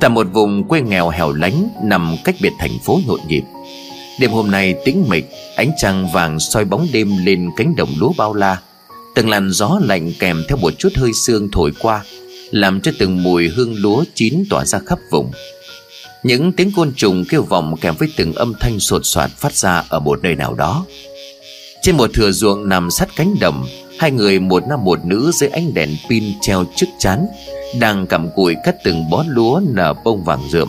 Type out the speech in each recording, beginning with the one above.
Tại một vùng quê nghèo hẻo lánh Nằm cách biệt thành phố nhộn nhịp. Đêm hôm nay tĩnh mịch, Ánh trăng vàng soi bóng đêm lên cánh đồng lúa bao la. Từng làn gió lạnh kèm theo một chút hơi sương thổi qua, Làm cho từng mùi hương lúa chín tỏa ra khắp vùng. Những tiếng côn trùng kêu vọng kèm với từng âm thanh sột soạt phát ra ở một nơi nào đó. Trên một thửa ruộng nằm sát cánh đồng Hai người một nam một nữ dưới ánh đèn pin treo trước chán, Đang cầm cùi cắt từng bó lúa nở bông vàng rượm.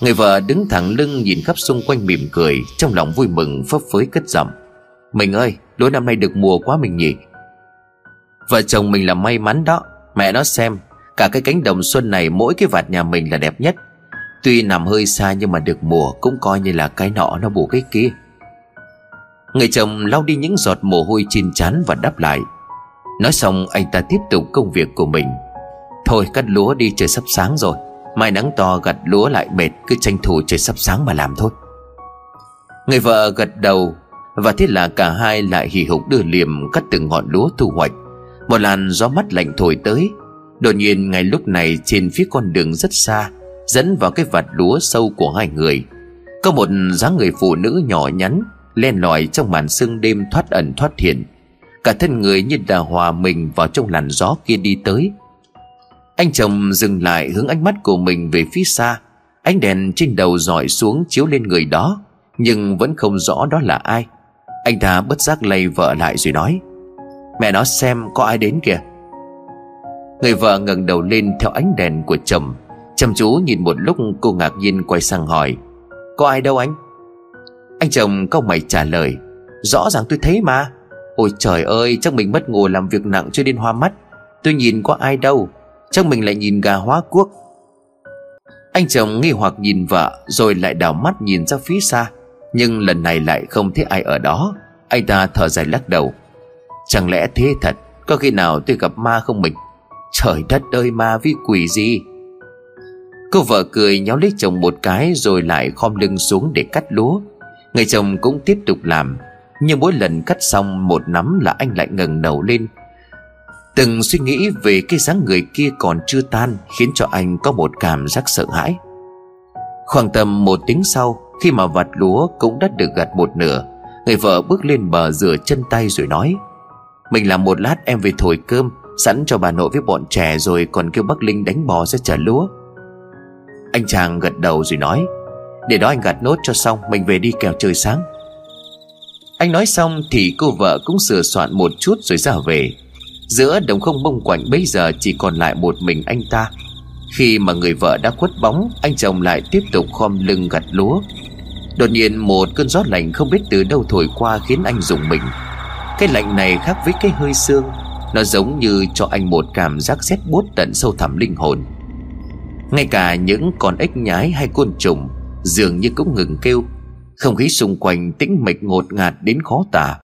Người vợ đứng thẳng lưng nhìn khắp xung quanh mỉm cười, Trong lòng vui mừng phấp phới cất giọng. Mình ơi, lúa năm nay được mùa quá mình nhỉ? Vợ chồng mình là may mắn đó, Mẹ nó xem, Cả cái cánh đồng xuân này mỗi cái vạt nhà mình là đẹp nhất. Tuy nằm hơi xa nhưng mà được mùa Cũng coi như là cái nọ nó bù cái kia. Người chồng lau đi những giọt mồ hôi trên trán và đáp lại. Nói xong, anh ta tiếp tục công việc của mình. Thôi, cắt lúa đi trời sắp sáng rồi. Mai nắng to, gặt lúa lại mệt, Cứ tranh thủ trời sắp sáng mà làm thôi. Người vợ gật đầu, Và thế là cả hai lại hì hục đưa liềm Cắt từng ngọn lúa thu hoạch. Một làn gió mắt lạnh thổi tới. Đột nhiên, ngay lúc này, trên phía con đường rất xa, Dẫn vào cái vạt lúa sâu của hai người, Có một dáng người phụ nữ nhỏ nhắn len lỏi trong màn sương đêm thoát ẩn thoát hiện. Cả thân người như đà hòa mình vào trong làn gió kia đi tới. Anh chồng dừng lại hướng ánh mắt của mình về phía xa. Ánh đèn trên đầu dọi xuống chiếu lên người đó, nhưng vẫn không rõ đó là ai. Anh ta bất giác lay vợ lại rồi nói, mẹ nó xem có ai đến kìa. Người vợ ngẩng đầu lên theo ánh đèn của chồng. Chăm chú nhìn một lúc, cô ngạc nhiên quay sang hỏi, có ai đâu anh? Anh chồng câu mày trả lời, Rõ ràng tôi thấy mà. Ôi trời ơi, chắc mình mất ngủ làm việc nặng cho đến hoa mắt. Tôi nhìn có ai đâu, Chắc mình lại nhìn gà hóa quốc. Anh chồng nghi hoặc nhìn vợ, Rồi lại đảo mắt nhìn ra phía xa, Nhưng lần này lại không thấy ai ở đó. Anh ta thở dài lắc đầu, Chẳng lẽ thế thật? Có khi nào tôi gặp ma không mình? Trời đất ơi ma, vi quỷ gì? Cô vợ cười nhéo lấy chồng một cái Rồi lại khom lưng xuống để cắt lúa. Người chồng cũng tiếp tục làm. Nhưng mỗi lần cắt xong, một nắm là anh lại ngẩng đầu lên. Từng suy nghĩ về cái dáng người kia còn chưa tan, Khiến cho anh có một cảm giác sợ hãi. Khoảng tầm một tiếng sau, Khi mà vặt lúa cũng đã được gặt một nửa, Người vợ bước lên bờ rửa chân tay rồi nói, Mình làm một lát em về thổi cơm, Sẵn cho bà nội với bọn trẻ Rồi còn kêu bác Linh đánh bò ra trả lúa. Anh chàng gật đầu rồi nói để đó anh gạt nốt cho xong, Mình về đi kèo trời sáng. Anh nói xong thì cô vợ cũng sửa soạn một chút rồi ra về. Giữa đồng không bông quạnh bây giờ chỉ còn lại một mình anh ta. Khi mà người vợ đã khuất bóng, Anh chồng lại tiếp tục khom lưng gặt lúa. Đột nhiên một cơn gió lạnh không biết từ đâu thổi qua khiến anh rùng mình. Cái lạnh này khác với cái hơi xương. Nó giống như cho anh một cảm giác rét buốt tận sâu thẳm linh hồn. Ngay cả những con ếch nhái hay côn trùng dường như cũng ngừng kêu. Không khí xung quanh tĩnh mịch ngột ngạt đến khó tả.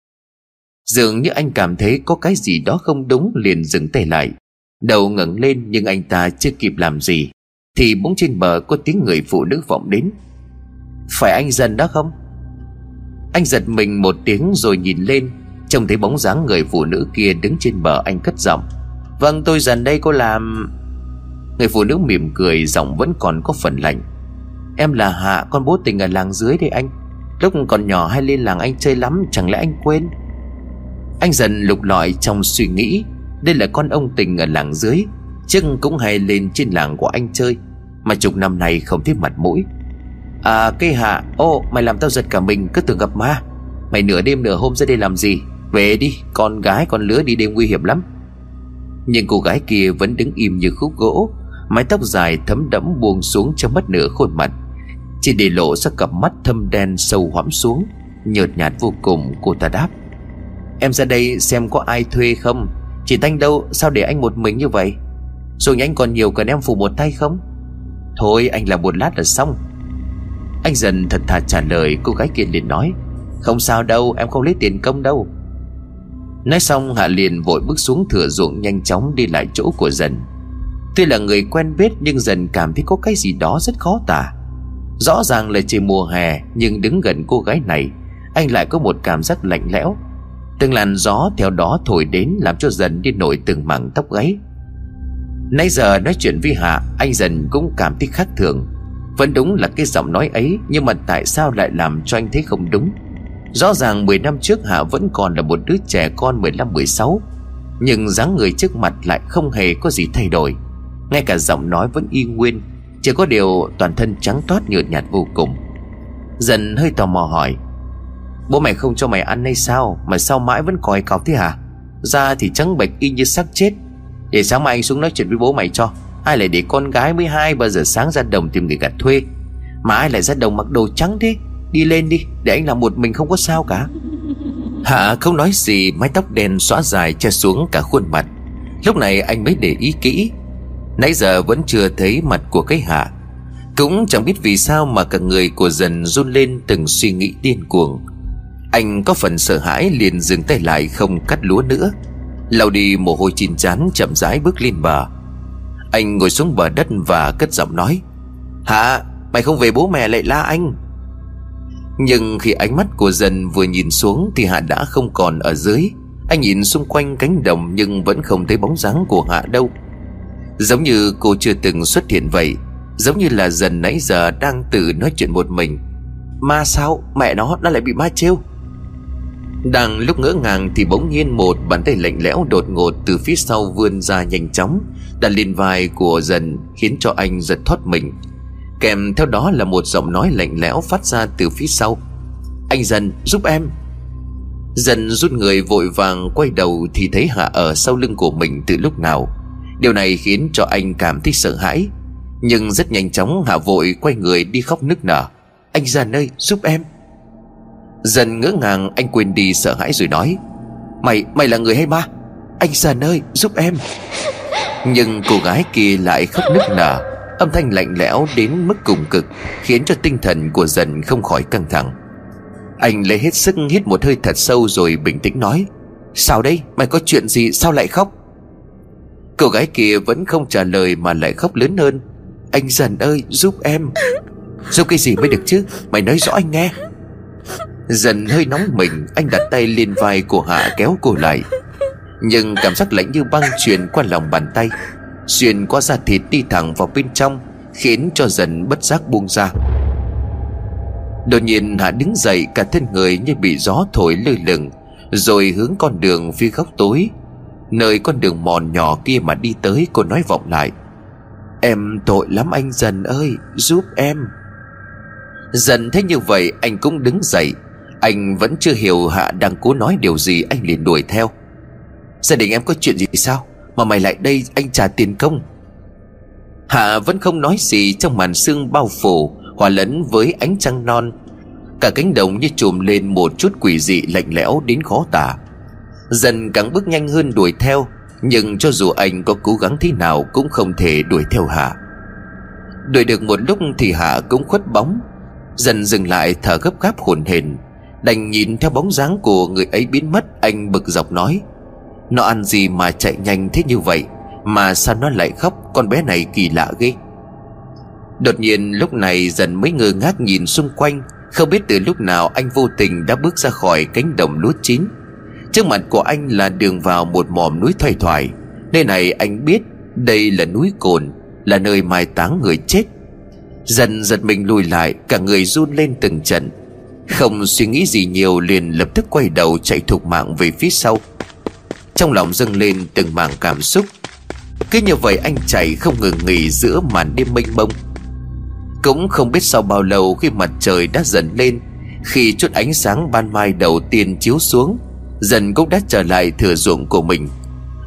Dường như anh cảm thấy có cái gì đó không đúng liền dừng tay lại. Đầu ngẩng lên nhưng anh ta chưa kịp làm gì. Thì bỗng trên bờ có tiếng người phụ nữ vọng đến. Phải anh dần đó không? Anh giật mình một tiếng rồi nhìn lên. Trông thấy bóng dáng người phụ nữ kia đứng trên bờ anh cất giọng. Vâng tôi dần đây cô làm. Người phụ nữ mỉm cười, giọng vẫn còn có phần lạnh. Em là Hạ, con bố tình ở làng dưới đây anh. Lúc còn nhỏ hay lên làng anh chơi lắm, Chẳng lẽ anh quên? Anh dần lục lọi trong suy nghĩ, Đây là con ông tình ở làng dưới Chứ cũng hay lên trên làng của anh chơi, Mà chục năm nay không thấy mặt mũi. À cây Hạ, Ô, mày làm tao giật cả mình, cứ tưởng gặp ma. Mày nửa đêm nửa hôm ra đây làm gì? Về đi, con gái, con lứa đi đêm nguy hiểm lắm. Nhưng cô gái kia vẫn đứng im như khúc gỗ, Mái tóc dài thấm đẫm buông xuống trong mất nửa khuôn mặt chỉ để lộ ra cặp mắt thâm đen sâu hõm xuống, Nhợt nhạt vô cùng, cô ta đáp. Em ra đây xem có ai thuê không? Chị Thanh đâu? Sao để anh một mình như vậy? Rồi anh còn nhiều cần em phụ một tay không? Thôi, anh làm một lát là xong. Anh dần thật thà trả lời cô gái kia liền nói. Không sao đâu, em không lấy tiền công đâu. Nói xong, Hạ liền vội bước xuống thửa ruộng nhanh chóng đi lại chỗ của dần. Tuy là người quen biết, nhưng dần cảm thấy có cái gì đó rất khó tả. Rõ ràng là chỉ mùa hè, Nhưng đứng gần cô gái này, Anh lại có một cảm giác lạnh lẽo. Từng làn gió theo đó thổi đến Làm cho dần đi nổi từng mảng tóc gáy. Nãy giờ nói chuyện với Hạ, Anh dần cũng cảm thấy khác thường. Vẫn đúng là cái giọng nói ấy, Nhưng mà tại sao lại làm cho anh thấy không đúng? Rõ ràng 10 năm trước Hạ vẫn còn là một đứa trẻ con 15-16 Nhưng dáng người trước mặt lại không hề có gì thay đổi. Ngay cả giọng nói vẫn y nguyên chỉ có điều toàn thân trắng toát nhợt nhạt vô cùng. Dần hơi tò mò hỏi, Bố mày không cho mày ăn hay sao? Mà sao mãi vẫn còi cọc thế hả? Da thì trắng bệch y như xác chết. Để sáng mai anh xuống nói chuyện với bố mày cho. Ai lại để con gái mới hai bao giờ sáng ra đồng tìm người gặt thuê? Mà ai lại ra đồng mặc đồ trắng thế? Đi lên đi, để anh làm một mình không có sao cả. Hạ không nói gì, Mái tóc đen xóa dài che xuống cả khuôn mặt. Lúc này anh mới để ý kỹ Nãy giờ vẫn chưa thấy mặt của cái Hạ. Cũng chẳng biết vì sao mà cả người của dần run lên từng suy nghĩ điên cuồng. Anh có phần sợ hãi liền dừng tay lại không cắt lúa nữa. Lau đi mồ hôi chín chán chậm rãi bước lên bờ. Anh ngồi xuống bờ đất và cất giọng nói, Hạ, mày không về bố mẹ lại la anh. Nhưng khi ánh mắt của dần vừa nhìn xuống Thì Hạ đã không còn ở dưới. Anh nhìn xung quanh cánh đồng Nhưng vẫn không thấy bóng dáng của Hạ đâu. Giống như cô chưa từng xuất hiện vậy, Giống như là dần nãy giờ Đang tự nói chuyện một mình. Ma sao? Mẹ nó nó lại bị ma trêu. Đang lúc ngỡ ngàng Thì bỗng nhiên một bàn tay lạnh lẽo đột ngột Từ phía sau vươn ra nhanh chóng, Đặt lên vai của dần, Khiến cho anh giật thoát mình. Kèm theo đó là một giọng nói lạnh lẽo phát ra từ phía sau. Anh dần, giúp em. Dần rút người vội vàng quay đầu Thì thấy Hạ ở sau lưng của mình từ lúc nào. Điều này khiến cho anh cảm thấy sợ hãi. Nhưng rất nhanh chóng Hạ vội quay người đi khóc nức nở. Anh dần ơi giúp em. Dần ngỡ ngàng anh quên đi sợ hãi rồi nói Mày mày là người hay ma? Anh dần ơi giúp em. Nhưng cô gái kia lại khóc nức nở. Âm thanh lạnh lẽo đến mức cùng cực Khiến cho tinh thần của dần không khỏi căng thẳng. Anh lấy hết sức hít một hơi thật sâu rồi bình tĩnh nói Sao đây? Mày có chuyện gì? Sao lại khóc Cô gái kia vẫn không trả lời mà lại khóc lớn hơn. Anh dần ơi, giúp em. Giúp cái gì mới được chứ? Mày nói rõ anh nghe. Dần hơi nóng mình, Anh đặt tay lên vai của Hạ kéo cô lại. Nhưng cảm giác lạnh như băng truyền qua lòng bàn tay. Xuyên qua da thịt đi thẳng vào bên trong, Khiến cho dần bất giác buông ra. Đột nhiên Hạ đứng dậy, Cả thân người như bị gió thổi lơ lửng, Rồi hướng con đường phía góc tối. Nơi con đường mòn nhỏ kia mà đi tới, Cô nói vọng lại. Em tội lắm anh dần ơi, Giúp em. Dần thấy như vậy, anh cũng đứng dậy. Anh vẫn chưa hiểu Hạ đang cố nói điều gì, Anh liền đuổi theo. Gia đình em có chuyện gì sao? Mà mày lại đây, anh trả tiền công. Hạ vẫn không nói gì, trong màn sương bao phủ, Hòa lẫn với ánh trăng non. Cả cánh đồng như trùm lên một chút quỷ dị lạnh lẽo đến khó tả. Dần càng bước nhanh hơn đuổi theo, Nhưng cho dù anh có cố gắng thế nào cũng không thể đuổi theo Hạ. Đuổi được một lúc thì Hạ cũng khuất bóng. Dần dừng lại thở gấp gáp hồn hển, Đành nhìn theo bóng dáng của người ấy biến mất, Anh bực dọc nói. Nó ăn gì mà chạy nhanh thế như vậy, Mà sao nó lại khóc, Con bé này kỳ lạ ghê. Đột nhiên lúc này dần mới ngơ ngác nhìn xung quanh, Không biết từ lúc nào anh vô tình đã bước ra khỏi cánh đồng lúa chín. Trước mặt của anh là đường vào một mỏm núi thoải thoải. Nơi này anh biết đây là núi cồn, Là nơi mai táng người chết. Dần giật mình lùi lại, Cả người run lên từng trận. Không suy nghĩ gì nhiều liền lập tức quay đầu chạy thục mạng về phía sau. Trong lòng dâng lên từng mảng cảm xúc. Cứ như vậy anh chạy không ngừng nghỉ giữa màn đêm mênh mông. Cũng không biết sau bao lâu khi mặt trời đã dần lên, Khi chút ánh sáng ban mai đầu tiên chiếu xuống Dần cũng đã trở lại thừa ruộng của mình.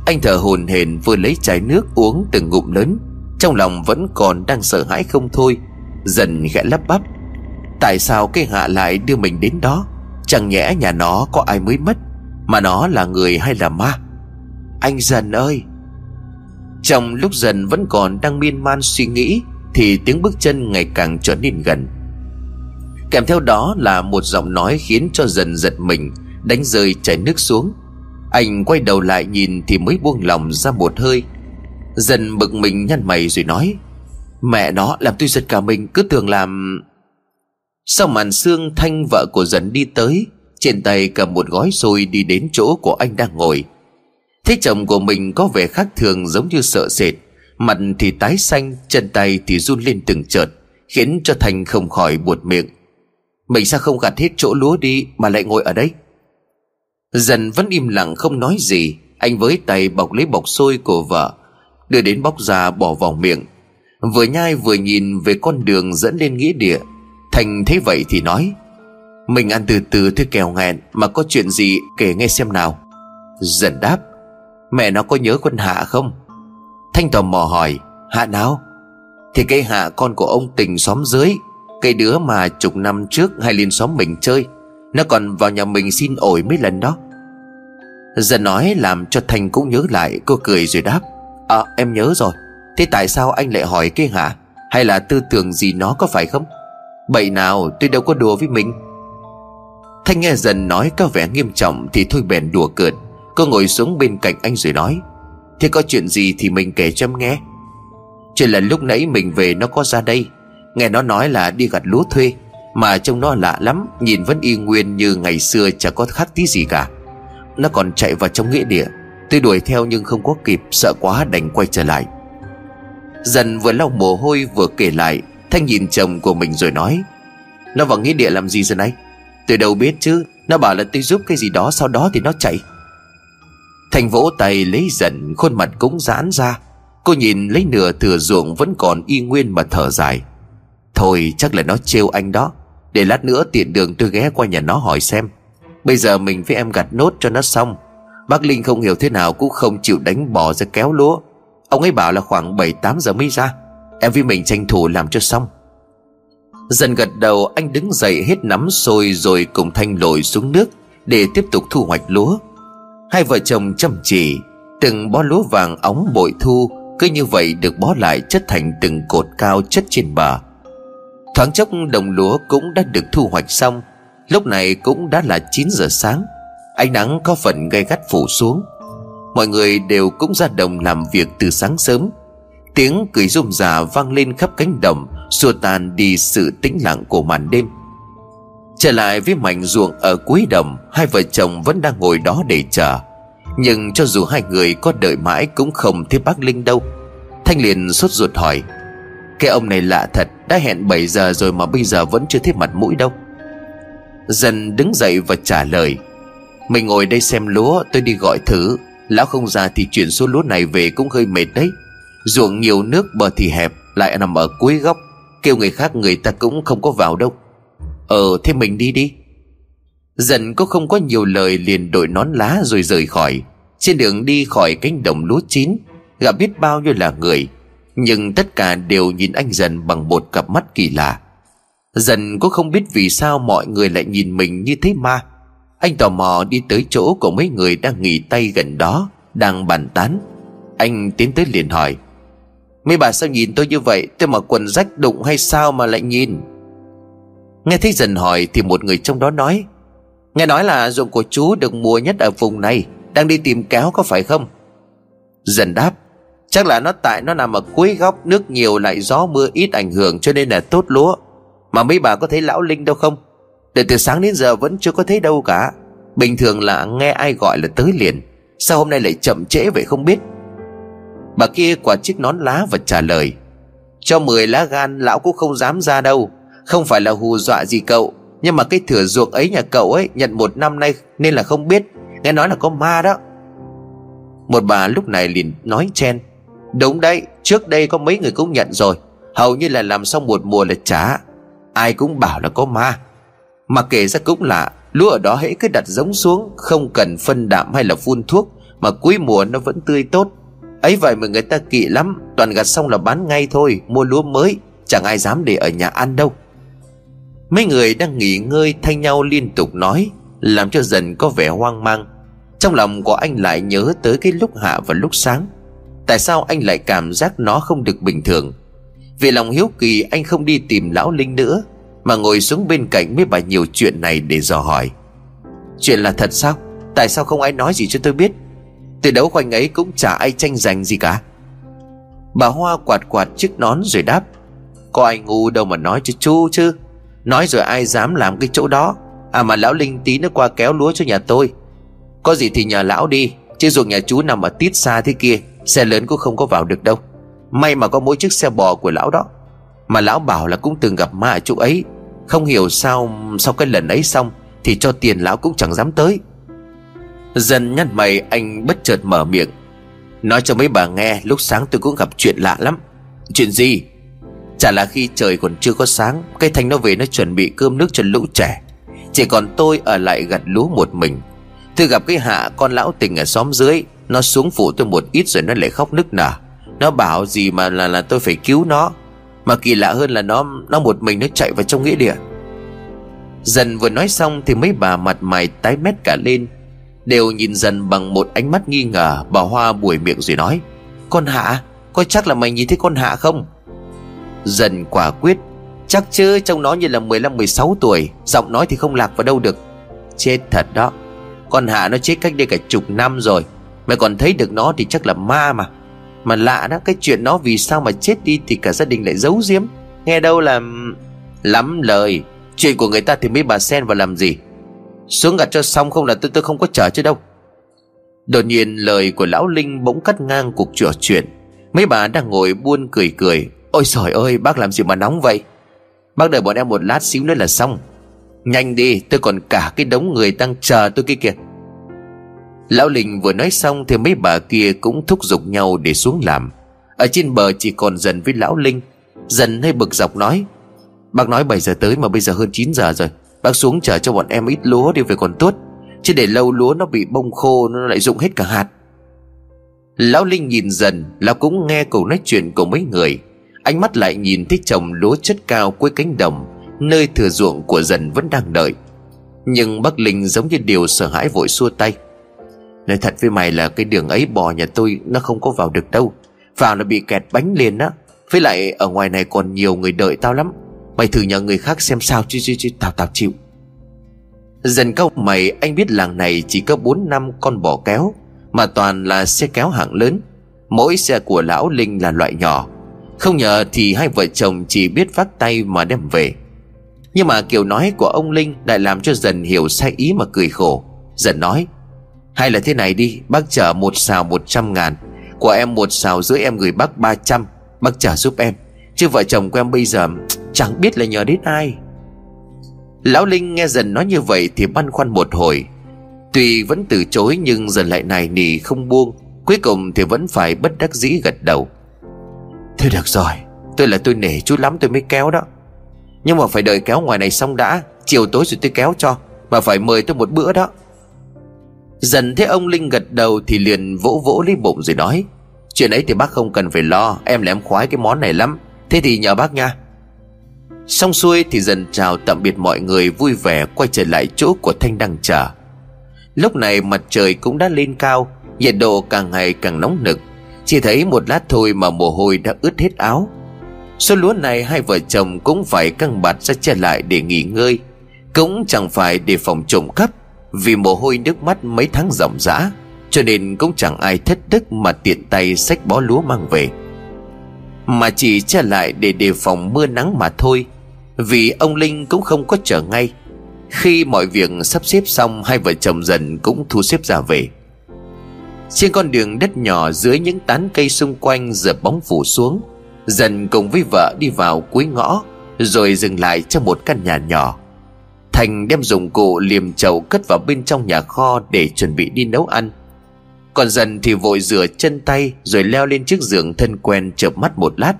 Anh thở hồn hển vừa lấy chai nước uống từng ngụm lớn. Trong lòng vẫn còn đang sợ hãi không thôi. Dần khẽ lắp bắp. Tại sao cái hạ lại đưa mình đến đó? Chẳng nhẽ nhà nó có ai mới mất, mà nó là người hay là ma? Anh dần ơi! Trong lúc dần vẫn còn đang miên man suy nghĩ, Thì tiếng bước chân ngày càng trở nên gần. Kèm theo đó là một giọng nói khiến cho dần giật mình. Đánh rơi chảy nước xuống. Anh quay đầu lại nhìn thì mới buông lòng ra một hơi. Dần bực mình nhăn mày rồi nói, Mẹ nó, làm tôi giật cả mình, cứ tưởng làm. Sau màn xương Thanh vợ của dần đi tới, trên tay cầm một gói xôi đi đến chỗ của anh đang ngồi. Thế chồng của mình có vẻ khác thường giống như sợ sệt, Mặt thì tái xanh, Chân tay thì run lên từng chợt, Khiến cho Thành không khỏi buột miệng. Mình sao không gặt hết chỗ lúa đi Mà lại ngồi ở đây? Dần vẫn im lặng không nói gì, Anh với tay bọc lấy bọc xôi của vợ, Đưa đến bóc ra bỏ vào miệng. Vừa nhai vừa nhìn về con đường dẫn lên nghĩa địa. Thành thấy vậy thì nói, Mình ăn từ từ thôi kèo nghẹn Mà có chuyện gì kể nghe xem nào. Dần đáp, Mẹ nó có nhớ con Hạ không? Thanh tò mò hỏi, Hạ nào? Thì cây Hạ con của ông tình xóm dưới Cây đứa mà chục năm trước hay lên xóm mình chơi. Nó còn vào nhà mình xin ổi mấy lần đó. Dần nói làm cho thành cũng nhớ lại, Cô cười rồi đáp. À em nhớ rồi. Thế tại sao anh lại hỏi cái hả? Hay là tư tưởng gì nó có phải không? Bậy nào, tôi đâu có đùa với mình. Thanh nghe dần nói có vẻ nghiêm trọng Thì thôi bèn đùa cợt. Cô ngồi xuống bên cạnh anh rồi nói, Thế có chuyện gì thì mình kể cho em nghe. Chuyện là lúc nãy mình về nó có ra đây. Nghe nó nói là đi gặt lúa thuê. Mà trông nó lạ lắm, Nhìn vẫn y nguyên như ngày xưa Chả có khác tí gì cả. Nó còn chạy vào trong nghĩa địa. Tôi đuổi theo nhưng không có kịp, Sợ quá đành quay trở lại. Dần vừa lau mồ hôi vừa kể lại, Thanh nhìn chồng của mình rồi nói, Nó vào nghĩa địa làm gì giờ này? Tôi đâu biết chứ, Nó bảo là tôi giúp cái gì đó, Sau đó thì nó chạy. Thành vỗ tay lấy dần Khuôn mặt cũng giãn ra. Cô nhìn lấy nửa thừa ruộng Vẫn còn y nguyên mà thở dài. Thôi, chắc là nó trêu anh đó. Để lát nữa tiện đường tôi ghé qua nhà nó hỏi xem. Bây giờ mình với em gặt nốt cho nó xong. Bác Linh không hiểu thế nào Cũng không chịu đánh bỏ ra kéo lúa. Ông ấy bảo là khoảng 7-8 giờ mới ra. Em với mình tranh thủ làm cho xong. Dần gật đầu, anh đứng dậy hết nắm sôi Rồi cùng Thanh lội xuống nước Để tiếp tục thu hoạch lúa. Hai vợ chồng chăm chỉ, Từng bó lúa vàng óng bội thu, Cứ như vậy được bó lại chất thành từng cột cao chất trên bờ. Thoáng chốc đồng lúa cũng đã được thu hoạch xong. Lúc này cũng đã là 9 giờ sáng. Ánh nắng có phần gay gắt phủ xuống. Mọi người đều cũng ra đồng làm việc từ sáng sớm. Tiếng cười rôm rà vang lên khắp cánh đồng, Xua tan đi sự tĩnh lặng của màn đêm. Trở lại với mảnh ruộng ở cuối đồng, Hai vợ chồng vẫn đang ngồi đó để chờ. Nhưng cho dù hai người có đợi mãi Cũng không thấy bác Linh đâu. Thanh liền sốt ruột hỏi cái ông này lạ thật, Đã hẹn 7 giờ rồi mà bây giờ vẫn chưa thấy mặt mũi đâu. Dần đứng dậy và trả lời, Mình ngồi đây xem lúa, Tôi đi gọi thử. Lão không ra thì chuyển số lúa này về cũng hơi mệt đấy. Ruộng nhiều nước, bờ thì hẹp, Lại nằm ở cuối góc. Kêu người khác, người ta cũng không có vào đâu. Ờ thế mình đi đi. Dần có không có nhiều lời, liền đội nón lá rồi rời khỏi. Trên đường đi khỏi cánh đồng lúa chín Gặp biết bao nhiêu là người. Nhưng tất cả đều nhìn anh dần bằng một cặp mắt kỳ lạ. Dần cũng không biết vì sao mọi người lại nhìn mình như thế ma Anh tò mò đi tới chỗ của mấy người đang nghỉ tay gần đó, Đang bàn tán. Anh tiến tới liền hỏi, Mấy bà sao nhìn tôi như vậy? Tôi mặc quần rách đụng hay sao mà lại nhìn? Nghe thấy dần hỏi Thì một người trong đó nói, Nghe nói là ruộng của chú được mua nhất ở vùng này, Đang đi tìm kéo có phải không? Dần đáp Chắc là nó tại nó nằm ở cuối góc, Nước nhiều lại gió mưa ít ảnh hưởng Cho nên là tốt lúa. Mà mấy bà có thấy lão Linh đâu không? Để từ sáng đến giờ vẫn chưa có thấy đâu cả. Bình thường là nghe ai gọi là tới liền. Sao hôm nay lại chậm trễ vậy không biết? Bà kia quả chiếc nón lá và trả lời, Cho 10 lá gan, lão cũng không dám ra đâu. Không phải là hù dọa gì cậu, Nhưng mà cái thửa ruộng ấy nhà cậu ấy Nhận một năm nay nên là không biết. Nghe nói là có ma đó. Một bà lúc này liền nói chen Đúng đấy, Trước đây có mấy người cũng nhận rồi. Hầu như là làm xong một mùa là trả Ai cũng bảo là có ma. Mà kể ra cũng lạ Lúa ở đó hãy cứ đặt giống xuống, Không cần phân đạm hay là phun thuốc, Mà cuối mùa nó vẫn tươi tốt. Ấy vậy mà người ta kỵ lắm, toàn gặt xong là bán ngay thôi, mua lúa mới, chẳng ai dám để ở nhà ăn đâu. Mấy người đang nghỉ ngơi thay nhau liên tục nói, làm cho dần có vẻ hoang mang. Trong lòng của anh lại nhớ tới cái lúc hạ và lúc sáng tại sao anh lại cảm giác nó không được bình thường? Vì lòng hiếu kỳ, anh không đi tìm lão linh nữa, mà ngồi xuống bên cạnh mấy bà nhiều chuyện này để dò hỏi. Chuyện là thật sao? Tại sao không ai nói gì cho tôi biết? Từ đấu khoanh ấy cũng chả ai tranh giành gì cả. Bà Hoa quạt quạt chiếc nón rồi đáp, Có ai ngu đâu mà nói cho chú chứ? Nói rồi ai dám làm cái chỗ đó? À mà lão Linh tí nó qua kéo lúa cho nhà tôi. Có gì thì nhờ lão đi, Chứ ruộng nhà chú nằm ở tít xa thế kia. Xe lớn cũng không có vào được đâu. May mà có mỗi chiếc xe bò của lão đó. Mà lão bảo là cũng từng gặp ma ở chỗ ấy. Không hiểu sao, Sau cái lần ấy xong Thì cho tiền lão cũng chẳng dám tới. Dần nhăn mày, anh bất chợt mở miệng. Nói cho mấy bà nghe, Lúc sáng tôi cũng gặp chuyện lạ lắm. Chuyện gì? Chả là khi trời còn chưa có sáng Cây thanh nó về nó chuẩn bị cơm nước cho lũ trẻ. Chỉ còn tôi ở lại gặt lúa một mình. Tôi gặp cái hạ con lão tình ở xóm dưới. Nó xuống phụ tôi một ít rồi nó lại khóc nức nở. Nó bảo gì mà là là tôi phải cứu nó. Mà kỳ lạ hơn là nó Nó một mình nó chạy vào trong nghĩa địa. Dần vừa nói xong Thì mấy bà mặt mày tái mét cả lên. Đều nhìn dần bằng một ánh mắt nghi ngờ, Bà Hoa buổi miệng rồi nói, Con Hạ, Có chắc là mày nhìn thấy con Hạ không? Dần quả quyết, Chắc chứ, trông nó như là 15-16 tuổi, Giọng nói thì không lạc vào đâu được. Chết thật đó. Con Hạ nó chết cách đây cả chục năm rồi. Mày còn thấy được nó thì chắc là ma mà. Mà lạ đó, Cái chuyện nó vì sao mà chết đi Thì cả gia đình lại giấu giếm. Nghe đâu là Lắm lời. Chuyện của người ta thì mấy bà xen vào làm gì? Xuống gặt cho xong không là tôi tôi không có chờ chứ đâu. Đột nhiên lời của lão Linh bỗng cắt ngang cuộc trò chuyện. Mấy bà đang ngồi buôn cười cười. Ôi trời ơi, bác làm gì mà nóng vậy? Bác đợi bọn em một lát xíu nữa là xong. Nhanh đi, tôi còn cả cái đống người đang chờ tôi kia kìa. Lão Linh vừa nói xong Thì mấy bà kia cũng thúc giục nhau để xuống làm. Ở trên bờ chỉ còn dần với lão Linh. Dần hay bực dọc nói, Bác nói 7 giờ tới mà bây giờ hơn 9 giờ rồi. Bác xuống chở cho bọn em ít lúa đi về còn tốt. Chứ để lâu lúa nó bị bông khô, Nó lại rụng hết cả hạt. Lão Linh nhìn dần, Lão cũng nghe câu nói chuyện của mấy người. Ánh mắt lại nhìn thấy chồng lúa chất cao cuối cánh đồng, Nơi thừa ruộng của dần vẫn đang đợi. Nhưng bác Linh giống như điều sợ hãi vội xua tay. Nói thật với mày là cái đường ấy bò nhà tôi Nó không có vào được đâu. Vào nó bị kẹt bánh liền á. Với lại ở ngoài này còn nhiều người đợi tao lắm. Mày thử nhờ người khác xem sao chứ chứ chứ, Tao tao chịu. Dần câu mày, anh biết làng này chỉ có 4 năm con bò kéo, Mà toàn là xe kéo hạng lớn. Mỗi xe của lão Linh là loại nhỏ. Không nhờ thì hai vợ chồng chỉ biết vác tay mà đem về. Nhưng mà kiểu nói của ông Linh Lại làm cho dần hiểu sai ý mà cười khổ. Dần nói hay là thế này đi, Bác chở một xào 100 ngàn. Của em một xào giữa em gửi bác 300 Bác trả giúp em. Chứ vợ chồng của em bây giờ, Chẳng biết là nhờ đến ai. Lão Linh nghe dần nói như vậy Thì băn khoăn một hồi. Tuy vẫn từ chối nhưng dần lại này nỉ không buông. Cuối cùng thì vẫn phải bất đắc dĩ gật đầu. Thôi được rồi, Tôi là tôi nể chú lắm tôi mới kéo đó. Nhưng mà phải đợi kéo ngoài này xong đã. Chiều tối rồi tôi kéo cho, Mà phải mời tôi một bữa đó. Dần thấy ông Linh gật đầu Thì liền vỗ vỗ lấy bụng rồi nói, Chuyện ấy thì bác không cần phải lo, Em là em khoái cái món này lắm. Thế thì nhờ bác nha. Xong xuôi thì dần chào tạm biệt mọi người vui vẻ quay trở lại chỗ của Thanh đang chờ. Lúc này mặt trời cũng đã lên cao, Nhiệt độ càng ngày càng nóng nực. Chỉ thấy một lát thôi mà mồ hôi đã ướt hết áo. Số lúa này hai vợ chồng cũng phải căng bạt ra che lại để nghỉ ngơi. Cũng chẳng phải để phòng trộm cắp vì mồ hôi nước mắt mấy tháng ròng rã, Cho nên cũng chẳng ai thất đức mà tiện tay xách bó lúa mang về. Mà chỉ che lại để đề phòng mưa nắng mà thôi, vì ông Linh cũng không có chờ ngay. Khi mọi việc sắp xếp xong, Hai vợ chồng dần cũng thu xếp ra về. Trên con đường đất nhỏ Dưới những tán cây xung quanh Giờ bóng phủ xuống, Dần cùng với vợ đi vào cuối ngõ, Rồi dừng lại trong một căn nhà nhỏ. Thành đem dụng cụ liềm chậu cất vào bên trong nhà kho Để chuẩn bị đi nấu ăn. Còn dần thì vội rửa chân tay Rồi leo lên chiếc giường thân quen chợp mắt một lát.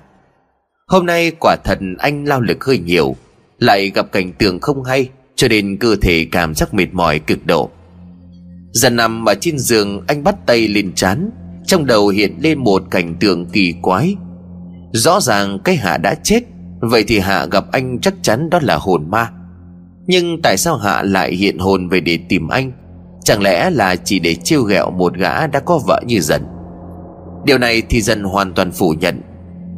Hôm nay quả thật anh lao lực hơi nhiều, Lại gặp cảnh tượng không hay, Cho nên cơ thể cảm giác mệt mỏi cực độ. Dần nằm ở trên giường, Anh bắt tay lên chán Trong đầu hiện lên một cảnh tượng kỳ quái. Rõ ràng cái Hạ đã chết, Vậy thì Hạ gặp anh chắc chắn đó là hồn ma. Nhưng tại sao Hạ lại hiện hồn về để tìm anh? Chẳng lẽ là chỉ để trêu ghẹo một gã đã có vợ như dần? Điều này thì dần hoàn toàn phủ nhận.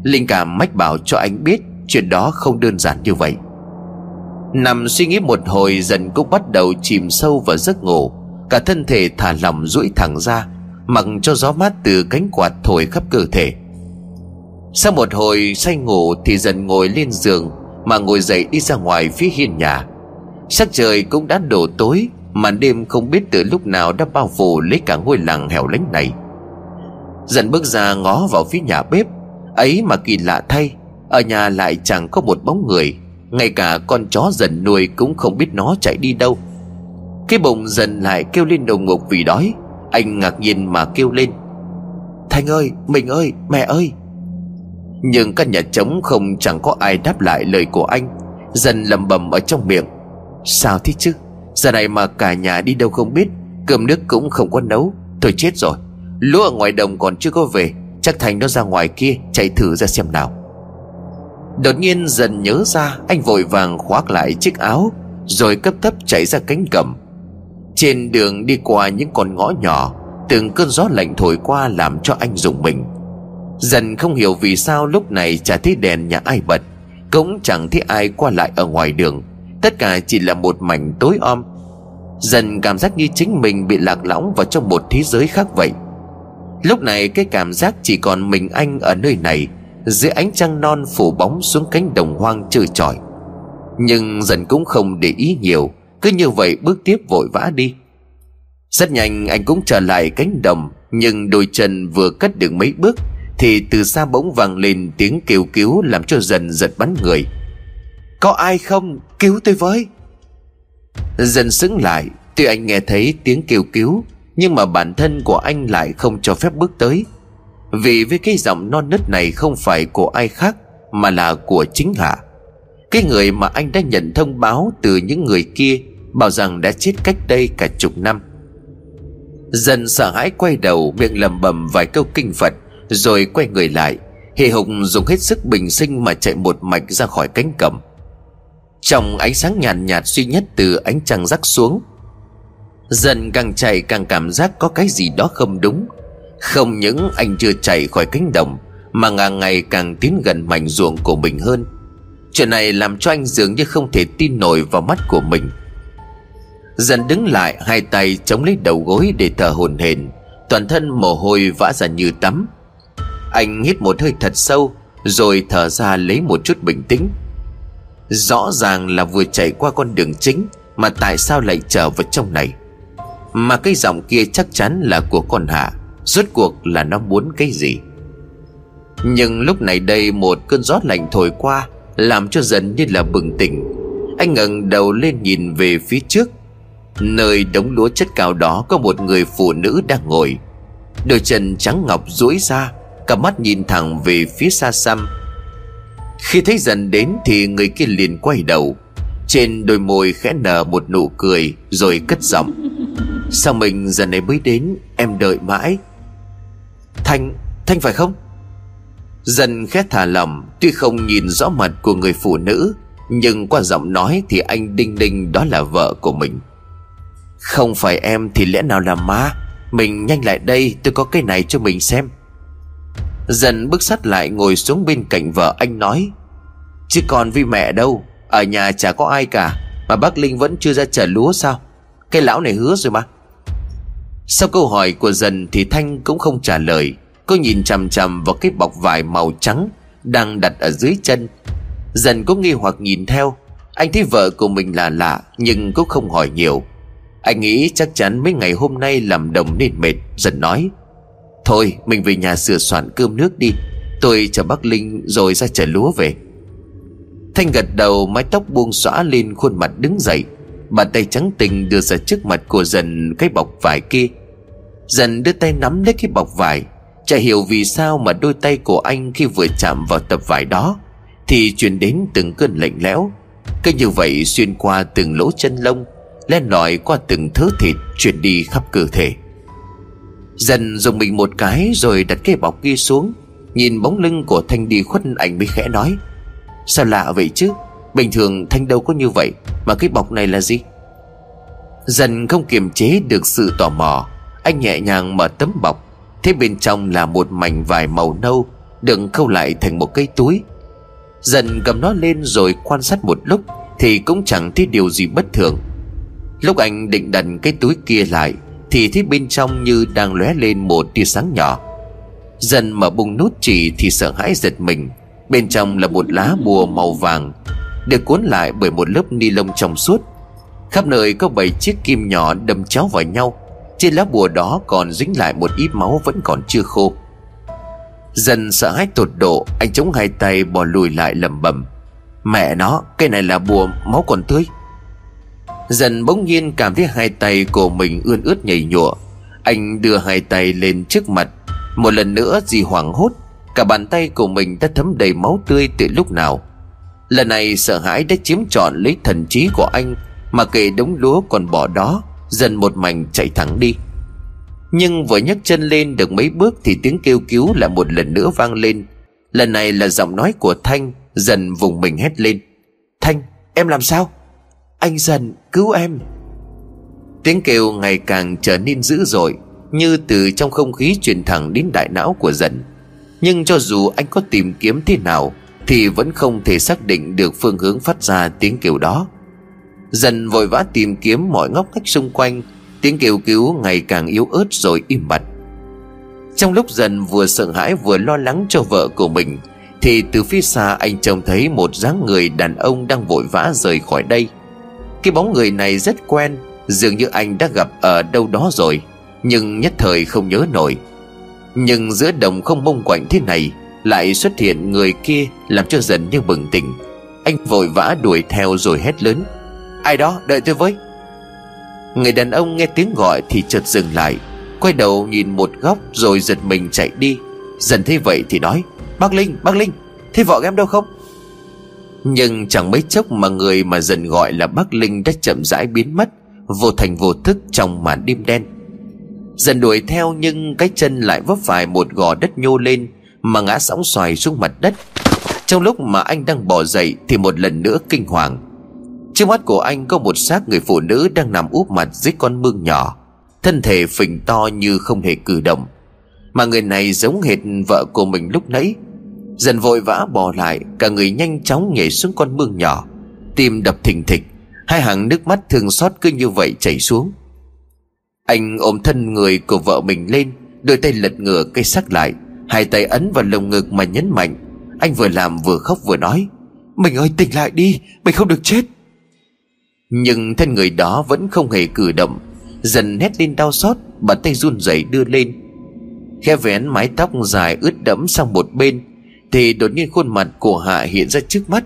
Linh cảm mách bảo cho anh biết Chuyện đó không đơn giản như vậy. Nằm suy nghĩ một hồi, Dần cũng bắt đầu chìm sâu vào giấc ngủ. Cả thân thể thả lỏng duỗi thẳng ra, Mặc cho gió mát từ cánh quạt thổi khắp cơ thể. Sau một hồi say ngủ Thì dần ngồi lên giường, Mà ngồi dậy đi ra ngoài phía hiên nhà. Sắc trời cũng đã đổ tối Màn đêm không biết từ lúc nào đã bao phủ lấy cả ngôi làng hẻo lánh này. Dần bước ra ngó vào phía nhà bếp Ấy mà kỳ lạ thay Ở nhà lại chẳng có một bóng người Ngay cả con chó dần nuôi cũng không biết nó chạy đi đâu. Cái bụng dần lại kêu lên đầu ngục vì đói Anh ngạc nhiên mà kêu lên Thành ơi, mình ơi, mẹ ơi! Nhưng căn nhà trống không chẳng có ai đáp lại lời của anh Dần lầm bầm ở trong miệng. Sao thế chứ? Giờ này mà cả nhà đi đâu không biết, Cơm nước cũng không có nấu. Thôi chết rồi Lúa ở ngoài đồng còn chưa có về, Chắc Thành nó ra ngoài kia chạy thử ra xem nào. Đột nhiên dần nhớ ra, Anh vội vàng khoác lại chiếc áo, Rồi cấp tấp chạy ra cánh cầm Trên đường đi qua những con ngõ nhỏ, Từng cơn gió lạnh thổi qua làm cho anh rùng mình. Dần không hiểu vì sao lúc này chả thấy đèn nhà ai bật, Cũng chẳng thấy ai qua lại ở ngoài đường. Tất cả chỉ là một mảnh tối om. Dần cảm giác như chính mình bị lạc lõng vào trong một thế giới khác vậy. Lúc này cái cảm giác chỉ còn mình anh ở nơi này, Dưới ánh trăng non phủ bóng xuống cánh đồng hoang trơ trọi. Nhưng dần cũng không để ý nhiều, Cứ như vậy bước tiếp vội vã đi. Rất nhanh anh cũng trở lại cánh đồng, Nhưng đôi chân vừa cất được mấy bước Thì từ xa bỗng vang lên tiếng kêu cứu Làm cho dần giật bắn người. Có ai không? Cứu tôi với. Dần sững lại, Tuy anh nghe thấy tiếng kêu cứu, Nhưng mà bản thân của anh lại không cho phép bước tới. Vì với cái giọng non nứt này không phải của ai khác, Mà là của chính Hạ. Cái người mà anh đã nhận thông báo từ những người kia, Bảo rằng đã chết cách đây cả chục năm. Dần sợ hãi quay đầu miệng lầm bầm vài câu kinh Phật, Rồi quay người lại. Hề hùng dùng hết sức bình sinh mà chạy một mạch ra khỏi cánh cầm trong ánh sáng nhàn nhạt, nhạt duy nhất từ ánh trăng rắc xuống Dần càng chạy càng cảm giác có cái gì đó không đúng. Không những anh chưa chạy khỏi cánh đồng Mà càng ngày càng tiến gần mảnh ruộng của mình hơn. Chuyện này làm cho anh dường như không thể tin nổi vào mắt của mình. Dần đứng lại hai tay chống lấy đầu gối để thở hồn hển. Toàn thân mồ hôi vã ra như tắm. Anh hít một hơi thật sâu Rồi thở ra lấy một chút bình tĩnh. Rõ ràng là vừa chạy qua con đường chính Mà tại sao lại trở vào trong này. Mà cái giọng kia chắc chắn là của con Hạ, Rốt cuộc là nó muốn cái gì. Nhưng lúc này đây một cơn gió lạnh thổi qua, Làm cho dần như là bừng tỉnh. Anh ngẩng đầu lên nhìn về phía trước. Nơi đống lúa chất cao đó Có một người phụ nữ đang ngồi. Đôi chân trắng ngọc duỗi ra Cả mắt nhìn thẳng về phía xa xăm khi thấy dần đến thì người kia liền quay đầu. Trên đôi môi khẽ nở một nụ cười Rồi cất giọng. Sao mình dần ấy mới đến Em đợi mãi? Thanh, Thanh phải không? Dần khẽ thả lỏng Tuy không nhìn rõ mặt của người phụ nữ Nhưng qua giọng nói thì anh đinh đinh đó là vợ của mình. Không phải em thì lẽ nào là má? Mình nhanh lại đây tôi có cái này cho mình xem. Dần bước sát lại ngồi xuống bên cạnh vợ anh nói, Chứ còn vì mẹ đâu, Ở nhà chả có ai cả, Mà bác Linh vẫn chưa ra trả lúa sao? Cái lão này hứa rồi mà. Sau câu hỏi của dần thì Thanh cũng không trả lời. Cô nhìn chằm chằm vào cái bọc vải màu trắng Đang đặt ở dưới chân. Dần có nghi hoặc nhìn theo. Anh thấy vợ của mình là lạ, Nhưng cũng không hỏi nhiều. Anh nghĩ chắc chắn mấy ngày hôm nay làm đồng nên mệt, Dần nói. Thôi, mình về nhà sửa soạn cơm nước đi. Tôi chở bác Linh rồi ra chở lúa về. Thanh gật đầu, mái tóc buông xõa lên, khuôn mặt đứng dậy. Bàn tay trắng tình đưa ra trước mặt của dần cái bọc vải kia. Dần đưa tay nắm lấy cái bọc vải. Chả hiểu vì sao mà đôi tay của anh khi vừa chạm vào tập vải đó Thì truyền đến từng cơn lạnh lẽo. Cứ như vậy xuyên qua từng lỗ chân lông, Len lỏi qua từng thớ thịt, Chuyển đi khắp cơ thể. Dần dùng mình một cái rồi đặt cái bọc kia xuống, Nhìn bóng lưng của Thanh đi khuất ảnh mới khẽ nói, Sao lạ vậy chứ? Bình thường Thanh đâu có như vậy, Mà cái bọc này là gì? Dần không kiềm chế được sự tò mò, Anh nhẹ nhàng mở tấm bọc, Thế bên trong là một mảnh vải màu nâu Đựng khâu lại thành một cây túi. Dần cầm nó lên rồi quan sát một lúc Thì cũng chẳng thấy điều gì bất thường. Lúc anh định đặt cái túi kia lại thì thấy bên trong như đang lóe lên một tia sáng nhỏ. Dần mở bung nút chỉ thì sợ hãi giật mình. Bên trong là một lá bùa màu vàng, Được cuốn lại bởi một lớp ni lông trong suốt. Khắp nơi có bảy chiếc kim nhỏ đâm chéo vào nhau. Trên lá bùa đó còn dính lại một ít máu vẫn còn chưa khô. Dần sợ hãi tột độ, Anh chống hai tay bò lùi lại lầm bầm Mẹ nó, Cái này là bùa máu còn tươi. Dần bỗng nhiên cảm thấy hai tay của mình ươn ướt nhảy nhụa. Anh đưa hai tay lên trước mặt. Một lần nữa dì hoảng hốt, Cả bàn tay của mình đã thấm đầy máu tươi từ lúc nào. Lần này sợ hãi đã chiếm trọn lấy thần trí của anh, Mà kệ đống lúa còn bỏ đó, Dần một mảnh chạy thẳng đi. Nhưng vừa nhấc chân lên được mấy bước Thì tiếng kêu cứu lại một lần nữa vang lên. Lần này là giọng nói của Thanh, Dần vùng mình hét lên. Thanh, em làm sao? Anh dần cứu em. Tiếng kêu ngày càng trở nên dữ dội, Như từ trong không khí truyền thẳng đến đại não của dần. Nhưng cho dù anh có tìm kiếm thế nào, Thì vẫn không thể xác định được phương hướng phát ra tiếng kêu đó. Dần vội vã tìm kiếm mọi ngóc ngách xung quanh, Tiếng kêu cứu ngày càng yếu ớt rồi im bặt. Trong lúc dần vừa sợ hãi vừa lo lắng cho vợ của mình, Thì từ phía xa anh trông thấy một dáng người đàn ông đang vội vã rời khỏi đây. Cái bóng người này rất quen Dường như anh đã gặp ở đâu đó rồi Nhưng nhất thời không nhớ nổi. Nhưng giữa đồng không mông quạnh thế này Lại xuất hiện người kia Làm cho dần như bừng tỉnh. Anh vội vã đuổi theo rồi hét lớn Ai đó đợi tôi với. Người đàn ông nghe tiếng gọi thì chợt dừng lại Quay đầu nhìn một góc rồi giật mình chạy đi. Dần thấy vậy thì nói Bác Linh, bác Linh Thế vợ em đâu không? Nhưng chẳng mấy chốc mà người mà dần gọi là bác Linh đã chậm rãi biến mất, Vô thành vô thức trong màn đêm đen. Dần đuổi theo nhưng cái chân lại vấp phải một gò đất nhô lên Mà ngã sóng xoài xuống mặt đất. Trong lúc mà anh đang bỏ dậy Thì một lần nữa kinh hoàng. Trước mắt của anh có một xác người phụ nữ đang nằm úp mặt dưới con mương nhỏ, Thân thể phình to như không hề cử động. Mà người này giống hệt vợ của mình lúc nãy Dần vội vã bỏ lại, Cả người nhanh chóng nhảy xuống con mương nhỏ. Tim đập thình thịch, Hai hàng nước mắt thương xót cứ như vậy chảy xuống. Anh ôm thân người của vợ mình lên, Đôi tay lật ngửa cây sắc lại, Hai tay ấn vào lồng ngực mà nhấn mạnh. Anh vừa làm vừa khóc vừa nói, Mình ơi, tỉnh lại đi, Mình không được chết. Nhưng thân người đó vẫn không hề cử động. Dần hét lên đau xót, Bàn tay run rẩy đưa lên. Khe vén mái tóc dài ướt đẫm sang một bên thì đột nhiên khuôn mặt của Hạ hiện ra trước mắt.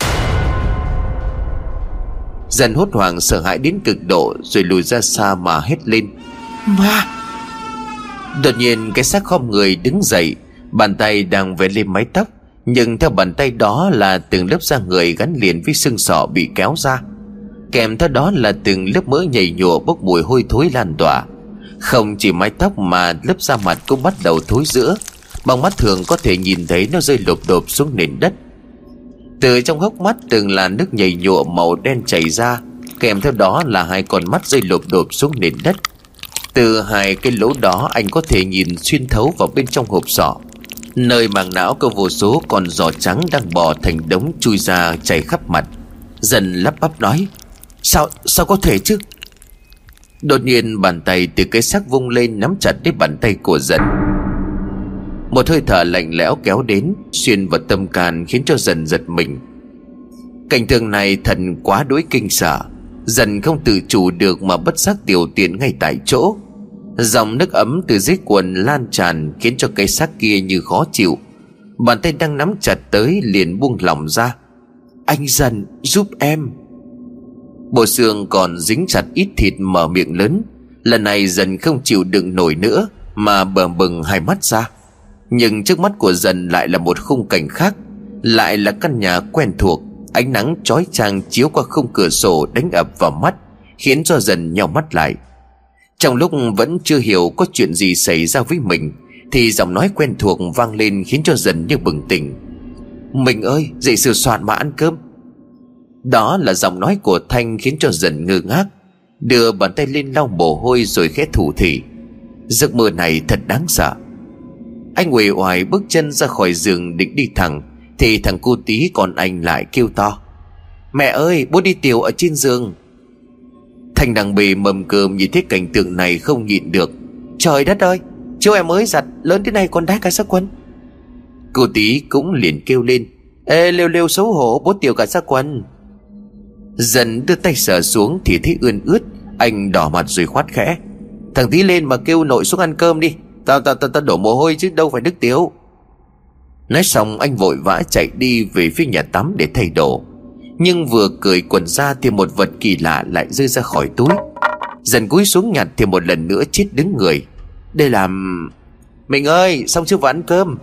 Dần hốt hoảng sợ hãi đến cực độ Rồi lùi ra xa mà hét lên. Ma! Đột nhiên cái xác khom người đứng dậy Bàn tay đang vẽ lên mái tóc Nhưng theo bàn tay đó là từng lớp da người gắn liền với xương sọ bị kéo ra. Kèm theo đó là từng lớp mỡ nhầy nhụa bốc mùi hôi thối lan tỏa. Không chỉ mái tóc mà lớp da mặt cũng bắt đầu thối giữa Bằng mắt thường có thể nhìn thấy nó rơi lộp đột xuống nền đất. Từ trong hốc mắt từng là nước nhầy nhụa màu đen chảy ra, Kèm theo đó là hai con mắt rơi lộp đột xuống nền đất. Từ hai cái lỗ đó, anh có thể nhìn xuyên thấu vào bên trong hộp sọ. Nơi màng não có vô số con giò trắng đang bò thành đống chui ra, chảy khắp mặt. Dần lắp bắp nói, Sao sao có thể chứ? Đột nhiên bàn tay từ cái xác vung lên Nắm chặt lấy bàn tay của dần một hơi thở lạnh lẽo kéo đến, Xuyên vào tâm can Khiến cho dần giật mình. Cảnh tượng này thần quá đối kinh sợ. Dần không tự chủ được Mà bất giác tiểu tiện ngay tại chỗ. Dòng nước ấm từ dưới quần lan tràn Khiến cho cái xác kia như khó chịu. Bàn tay đang nắm chặt tới liền buông lỏng ra. Anh dần, giúp em. Bộ xương còn dính chặt ít thịt mở miệng lớn. Lần này dần không chịu đựng nổi nữa Mà bờ bừng hai mắt ra. Nhưng trước mắt của dần lại là một khung cảnh khác, Lại là căn nhà quen thuộc. Ánh nắng chói chang chiếu qua khung cửa sổ đánh ập vào mắt, Khiến cho dần nhau mắt lại. Trong lúc vẫn chưa hiểu có chuyện gì xảy ra với mình, Thì giọng nói quen thuộc vang lên khiến cho dần như bừng tỉnh. Mình ơi, dậy sửa soạn mà ăn cơm. Đó là giọng nói của Thanh khiến cho dần ngơ ngác, Đưa bàn tay lên lau mồ hôi rồi khẽ thủ thỉ. Giấc mơ này thật đáng sợ. Anh uể oải bước chân ra khỏi giường định đi thẳng, Thì thằng cô tí còn anh lại kêu to. Mẹ ơi, bố đi tiểu ở trên giường. Thanh đang bề mầm cơm nhìn thấy cảnh tượng này không nhịn được. Trời đất ơi, Chú em mới giặt, lớn thế này còn đá cả sắc quân Cô tí cũng liền kêu lên, Ê, lêu lêu xấu hổ, bố tiểu cả sắc quân Dần đưa tay sờ xuống thì thấy ươn ướt, Anh đỏ mặt rồi khoát khẽ. Thằng tí lên mà kêu nội xuống ăn cơm đi. Tao tao tao, ta đổ mồ hôi chứ đâu phải đức tiếu. Nói xong anh vội vã chạy đi về phía nhà tắm để thay đồ. Nhưng vừa cười quần ra thì một vật kỳ lạ lại rơi ra khỏi túi. Dần cúi xuống nhặt thì một lần nữa chết đứng người. Đây là... Mình ơi xong chưa vào ăn cơm?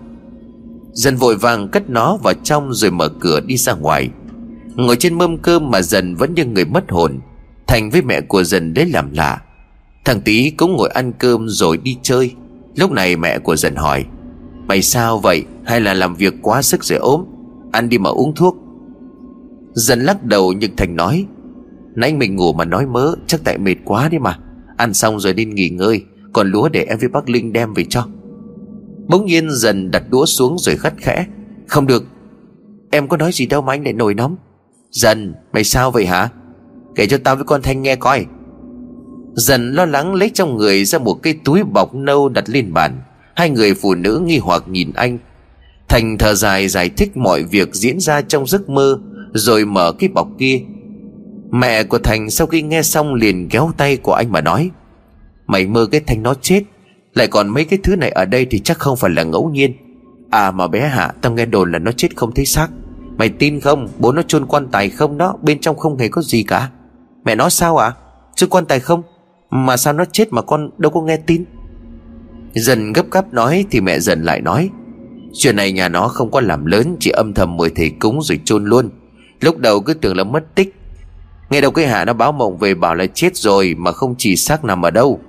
Dần vội vàng cất nó vào trong rồi mở cửa đi ra ngoài. Ngồi trên mâm cơm mà dần vẫn như người mất hồn Thành với mẹ của dần đấy làm lạ. Thằng tí cũng ngồi ăn cơm rồi đi chơi. Lúc này mẹ của dần hỏi, Mày sao vậy? Hay là làm việc quá sức rồi ốm? Ăn đi mà uống thuốc. Dần lắc đầu nhưng Thành nói, Nãy mình ngủ mà nói mớ, Chắc tại mệt quá đi mà. Ăn xong rồi đi nghỉ ngơi, Còn lúa để em với bác Linh đem về cho. Bỗng nhiên dần đặt đũa xuống rồi khắt khẽ, Không được, Em có nói gì đâu mà anh lại nổi nóng. Dần, mày sao vậy hả? Kể cho tao với con Thanh nghe coi. Dần lo lắng lấy trong người ra một cái túi bọc nâu đặt lên bàn. Hai người phụ nữ nghi hoặc nhìn anh. Thành thở dài giải thích mọi việc diễn ra trong giấc mơ, Rồi mở cái bọc kia. Mẹ của Thành sau khi nghe xong liền kéo tay của anh mà nói, Mày mơ cái Thành nó chết, Lại còn mấy cái thứ này ở đây thì chắc không phải là ngẫu nhiên. À mà bé Hạ, Tao nghe đồn là nó chết không thấy xác. Mày tin không? Bố nó chôn quan tài không đó, Bên trong không hề có gì cả. Mẹ nói sao ạ? À? Chứ quan tài không? Mà sao nó chết mà con đâu có nghe tin? Dần gấp gáp nói Thì mẹ dần lại nói, Chuyện này nhà nó không có làm lớn, Chỉ âm thầm mời thầy cúng rồi chôn luôn. Lúc đầu cứ tưởng là mất tích. Nghe đầu cái hạ nó báo mộng về bảo là chết rồi Mà không chỉ xác nằm ở đâu.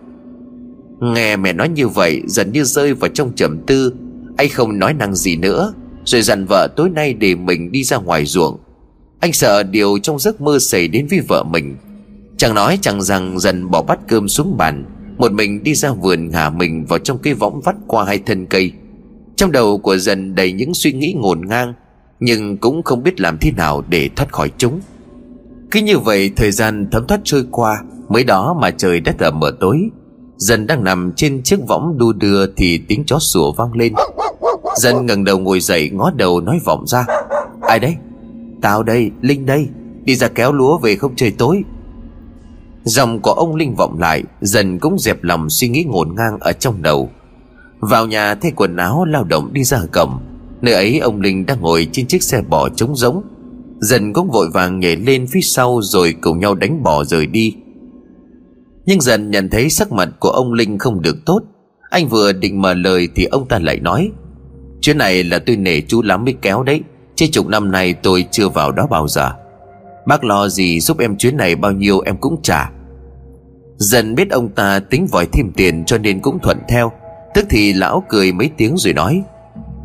Nghe mẹ nói như vậy, Dần như rơi vào trong trầm tư. Anh không nói năng gì nữa, Rồi dặn vợ tối nay để mình đi ra ngoài ruộng. Anh sợ điều trong giấc mơ xảy đến với vợ mình. Chẳng nói chẳng rằng dần bỏ bát cơm xuống bàn, Một mình đi ra vườn ngả mình vào trong cái võng vắt qua hai thân cây. Trong đầu của dần đầy những suy nghĩ ngổn ngang, Nhưng cũng không biết làm thế nào để thoát khỏi chúng. Cứ như vậy, thời gian thấm thoát trôi qua, Mới đó mà trời đã tờ mờ tối. Dần đang nằm trên chiếc võng đu đưa Thì tiếng chó sủa vang lên. Dần ngẩng đầu ngồi dậy, ngó đầu nói vọng ra. Ai đấy? Tao đây, Linh đây. Đi ra kéo lúa về không trời tối. Dòng của ông Linh vọng lại, Dần cũng dẹp lòng suy nghĩ ngổn ngang ở trong đầu. Vào nhà, thay quần áo, lao động đi ra cầm. Nơi ấy, ông Linh đang ngồi trên chiếc xe bò trống giống Dần cũng vội vàng nhảy lên phía sau Rồi cùng nhau đánh bò rời đi. Nhưng dần nhận thấy sắc mặt của ông Linh không được tốt. Anh vừa định mở lời Thì ông ta lại nói Chuyện này là tôi nể chú lắm mới kéo đấy. Chứ chục năm nay tôi chưa vào đó bao giờ. Bác lo gì giúp em chuyến này bao nhiêu em cũng trả. Dần biết ông ta tính vòi thêm tiền cho nên cũng thuận theo. Tức thì lão cười mấy tiếng rồi nói,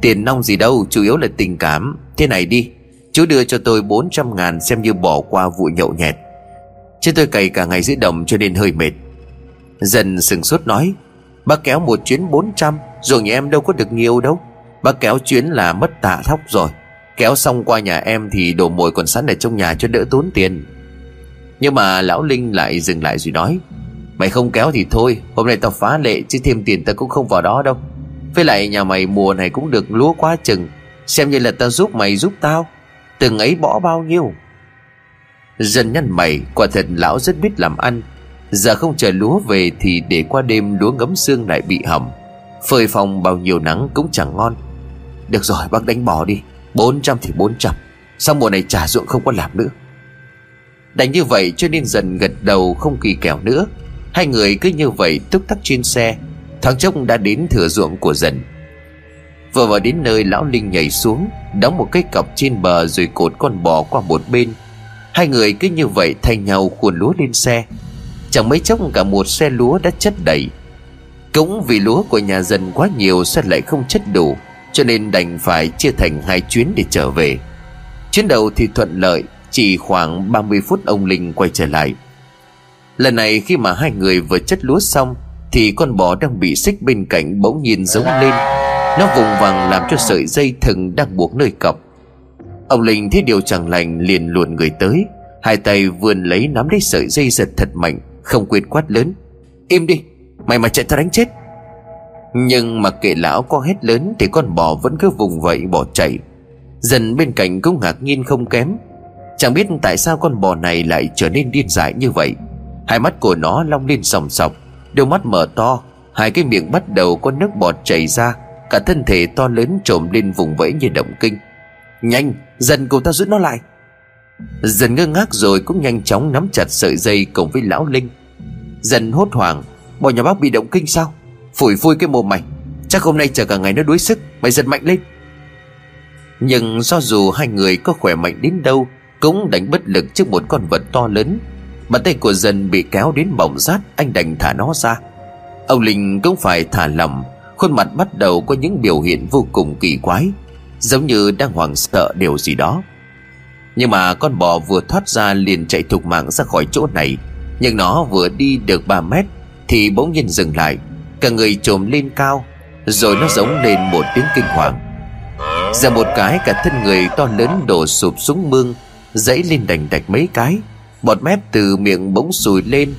Tiền nong gì đâu, chủ yếu là tình cảm. Thế này đi, Chú đưa cho tôi 400 ngàn xem như bỏ qua vụ nhậu nhẹt. Chứ tôi cày cả ngày dưới đồng cho nên hơi mệt. Dần sừng sốt nói, Bác kéo một chuyến 400 Rồi nhà em đâu có được nhiều đâu. Bác kéo chuyến là mất tạ thóc rồi. Kéo xong qua nhà em thì đồ mồi còn sẵn ở trong nhà cho đỡ tốn tiền. Nhưng mà lão Linh lại dừng lại rồi nói, Mày không kéo thì thôi, Hôm nay tao phá lệ chứ thêm tiền tao cũng không vào đó đâu. Với lại nhà mày mùa này cũng được lúa quá chừng, Xem như là tao giúp mày giúp tao. Từng ấy bỏ bao nhiêu? Dân nhăn mày, Quả thật lão rất biết làm ăn. Giờ không chờ lúa về Thì để qua đêm lúa ngấm xương lại bị hỏng. Phơi phòng bao nhiêu nắng cũng chẳng ngon. Được rồi, bác đánh bỏ đi. 400 thì 400 Sao mùa này trả ruộng không có làm nữa? Đánh như vậy cho nên dần gật đầu không kỳ kèo nữa. Hai người cứ như vậy túc tắc trên xe. Thằng chốc đã đến thừa ruộng của dần. Vừa vào đến nơi, lão Linh nhảy xuống, Đóng một cái cọc trên bờ rồi cột con bò qua một bên. Hai người cứ như vậy thay nhau khuôn lúa lên xe. Chẳng mấy chốc cả một xe lúa đã chất đầy. Cũng vì lúa của nhà dân quá nhiều Sẽ lại không chất đủ. Cho nên đành phải chia thành hai chuyến để trở về. Chuyến đầu thì thuận lợi, Chỉ khoảng 30 phút ông Linh quay trở lại. Lần này khi mà hai người vừa chất lúa xong, Thì con bò đang bị xích bên cạnh bỗng nhiên giống lên. Nó vùng vằng làm cho sợi dây thừng đang buộc nơi cọc. Ông Linh thấy điều chẳng lành liền luồn người tới. Hai tay vươn lấy nắm lấy sợi dây giật thật mạnh, Không quên quát lớn. Im đi Mày mà chạy tao đánh chết. Nhưng mà kệ lão có hết lớn Thì con bò vẫn cứ vùng vẫy bỏ chạy. Dần bên cạnh cũng ngạc nhiên không kém. Chẳng biết tại sao con bò này lại trở nên điên dại như vậy. Hai mắt của nó long lên sòng sọc, Đôi mắt mở to, Hai cái miệng bắt đầu có nước bọt chảy ra, Cả thân thể to lớn trồm lên vùng vẫy như động kinh. Nhanh Dần cùng ta giữ nó lại. Dần ngơ ngác rồi cũng nhanh chóng nắm chặt sợi dây cùng với lão Linh. Dần hốt hoảng bò nhà bác bị động kinh sao? Phủi phui cái mồm mày. Chắc hôm nay chờ cả ngày nó đuối sức, Mày giật mạnh lên. Nhưng do dù hai người có khỏe mạnh đến đâu, Cũng đánh bất lực trước một con vật to lớn. Bàn tay của dần bị kéo đến bỏng rát, Anh đành thả nó ra. Ông Linh cũng phải thả lỏng, Khuôn mặt bắt đầu có những biểu hiện vô cùng kỳ quái, Giống như đang hoảng sợ điều gì đó. Nhưng mà con bò vừa thoát ra liền chạy thục mạng ra khỏi chỗ này, Nhưng nó vừa đi được 3 mét Thì bỗng nhiên dừng lại. Cả người trồm lên cao, Rồi nó giống lên một tiếng kinh hoàng. Giờ một cái cả thân người to lớn đổ sụp xuống mương, Dãy lên đành đạch mấy cái. Bọt mép từ miệng bỗng sùi lên,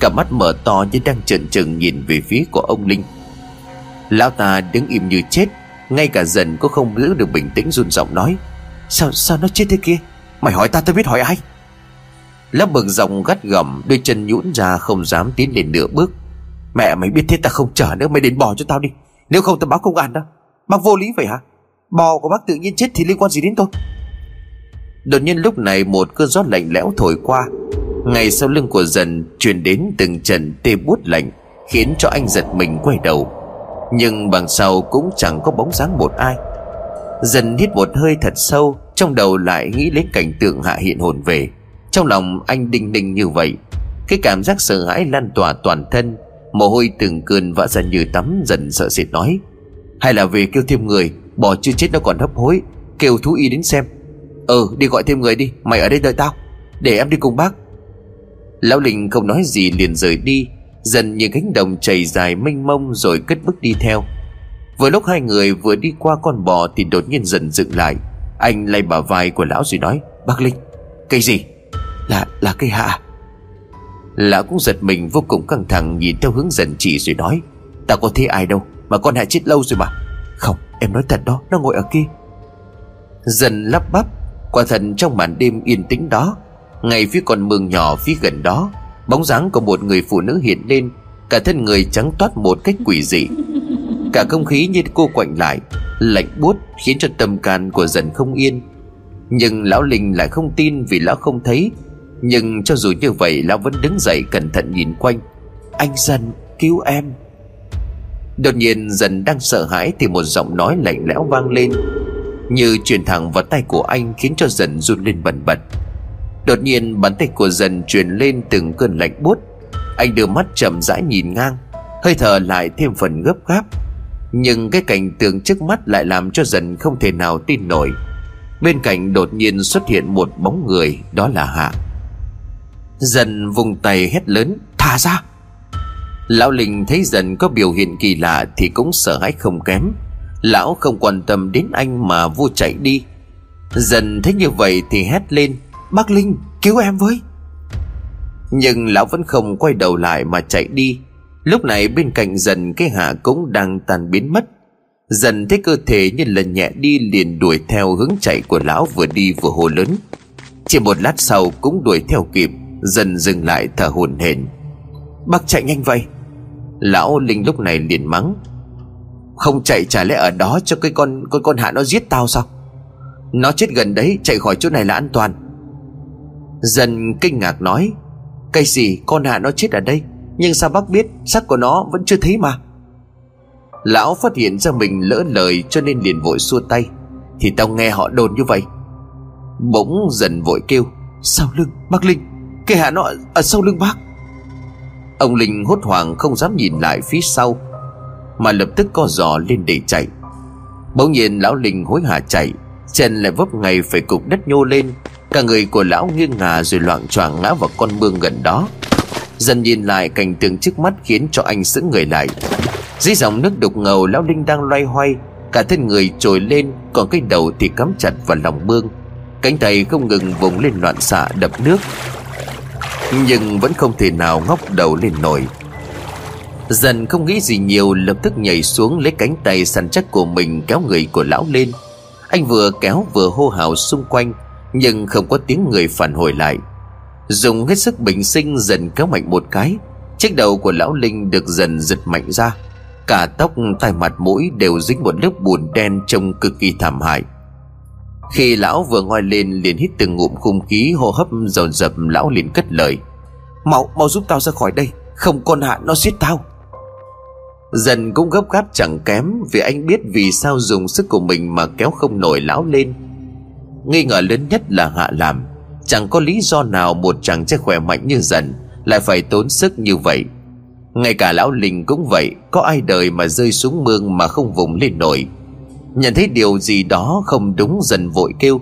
Cả mắt mở to như đang trợn trừng nhìn về phía của ông Linh. Lão ta đứng im như chết, Ngay cả dần cũng không giữ được bình tĩnh run giọng nói, Sao sao nó chết thế kia? Mày hỏi ta, tao biết hỏi ai? Lão bực giọng gắt gỏng Đôi chân nhũn ra không dám tiến lên nửa bước. Mẹ mày biết thế ta không chở nữa, Mày đến bỏ cho tao đi. Nếu không tao báo công an đó. Bác vô lý vậy hả? Bò của bác tự nhiên chết thì liên quan gì đến tôi? Đột nhiên lúc này một cơn gió lạnh lẽo thổi qua. Ngay sau lưng của dần truyền đến từng trận tê bút lạnh, Khiến cho anh giật mình quay đầu. Nhưng bằng sau cũng chẳng có bóng dáng một ai. Dần hít một hơi thật sâu, Trong đầu lại nghĩ đến cảnh tượng hạ hiện hồn về. Trong lòng anh đinh ninh như vậy, Cái cảm giác sợ hãi lan tỏa toàn thân Mồ hôi từng cơn vã ra như tắm, Dần sợ sệt nói. Hay là về kêu thêm người, Bỏ chưa chết nó còn hấp hối, Kêu thú y đến xem. Ừ đi gọi thêm người đi, Mày ở đây đợi tao, Để em đi cùng bác. Lão Linh không nói gì liền rời đi, Dần như cánh đồng chảy dài mênh mông Rồi cất bước đi theo. Vừa lúc hai người vừa đi qua con bò Thì đột nhiên dần dựng lại. Anh lay bả vai của lão rồi nói, Bác Linh Cây gì? Là là cây hạ à? Lão cũng giật mình vô cùng căng thẳng Nhìn theo hướng dần chỉ rồi nói, Ta có thấy ai đâu, Mà con hại chết lâu rồi mà. Không, em nói thật đó, Nó ngồi ở kia. Dần lắp bắp, Quả thật trong màn đêm yên tĩnh đó, Ngay phía con mương nhỏ phía gần đó, Bóng dáng của một người phụ nữ hiện lên, Cả thân người trắng toát một cách quỷ dị. Cả không khí như cô quạnh lại, Lạnh buốt khiến cho tâm can của dần không yên. Nhưng lão Linh lại không tin vì lão không thấy nhưng cho dù như vậy, lão vẫn đứng dậy cẩn thận nhìn quanh. Anh dần cứu em. Đột nhiên dần đang sợ hãi Thì một giọng nói lạnh lẽo vang lên, như truyền thẳng vào tay của anh khiến cho dần run lên bần bật. Đột nhiên, bàn tay của dần truyền lên từng cơn lạnh buốt. Anh đưa mắt chậm rãi nhìn ngang, hơi thở lại thêm phần gấp gáp. Nhưng cái cảnh tượng trước mắt lại làm cho dần không thể nào tin nổi. Bên cạnh đột nhiên xuất hiện một bóng người, đó là hạ dần vùng tay hét lớn, thả ra! Lão linh thấy dần có biểu hiện kỳ lạ thì cũng sợ hãi không kém. Lão không quan tâm đến anh mà vô chạy đi. Dần thấy như vậy thì hét lên, Bác Linh, cứu em với! Nhưng lão vẫn không quay đầu lại mà chạy đi. Lúc này bên cạnh dần, cái hạ cũng đang tàn biến mất. Dần thấy cơ thể như lần nhẹ đi liền đuổi theo hướng chạy của lão vừa đi vừa hồ lớn. Chỉ một lát sau cũng đuổi theo kịp. Dần dừng lại thở hổn hển. Bác chạy nhanh vậy? Lão Linh lúc này liền mắng. Không chạy chả lẽ ở đó cho cái con con con hạ nó giết tao sao? Nó chết gần đấy, chạy khỏi chỗ này là an toàn. Dần kinh ngạc nói, Cái gì? Con hạ nó chết ở đây? Nhưng sao bác biết xác của nó vẫn chưa thấy mà? Lão phát hiện ra mình lỡ lời cho nên liền vội xua tay. Thì tao nghe họ đồn như vậy. Bỗng dần vội kêu, Sau lưng, bác Linh. Cái hạ nó ở sau lưng bác. Ông Linh hốt hoảng không dám nhìn lại phía sau, mà lập tức co giò lên để chạy. Bỗng nhiên lão linh hối hả chạy, Chân lại vấp ngay phải cục đất nhô lên. Cả người của lão nghiêng ngả rồi loạn choạng ngã vào con mương gần đó. Dần nhìn lại cảnh tượng trước mắt khiến cho anh sững người lại. Dưới dòng nước đục ngầu, lão linh đang loay hoay, Cả thân người trồi lên, Còn cái đầu thì cắm chặt vào lòng mương. Cánh tay không ngừng vùng lên loạn xạ đập nước. Nhưng vẫn không thể nào ngóc đầu lên nổi. Dần không nghĩ gì nhiều, lập tức nhảy xuống lấy cánh tay săn chắc của mình kéo người của lão lên. Anh vừa kéo vừa hô hào xung quanh, Nhưng không có tiếng người phản hồi lại. Dùng hết sức bình sinh dần kéo mạnh một cái, Chiếc đầu của lão Linh được dần giật mạnh ra. Cả tóc, tai mặt, mũi đều dính một lớp bùn đen trông cực kỳ thảm hại. Khi lão vừa ngoi lên liền hít từng ngụm khung khí hô hấp dồn dập lão liền cất lời. Mau mau giúp tao ra khỏi đây, Không con hạ nó giết tao. Dần cũng gấp gáp chẳng kém Vì anh biết vì sao dùng sức của mình Mà kéo không nổi lão lên. Nghi ngờ lớn nhất là hạ làm Chẳng có lý do nào Một chàng trai khỏe mạnh như dần Lại phải tốn sức như vậy. Ngay cả lão linh cũng vậy, Có ai đời mà rơi xuống mương Mà không vùng lên nổi. Nhận thấy điều gì đó không đúng, dần vội kêu,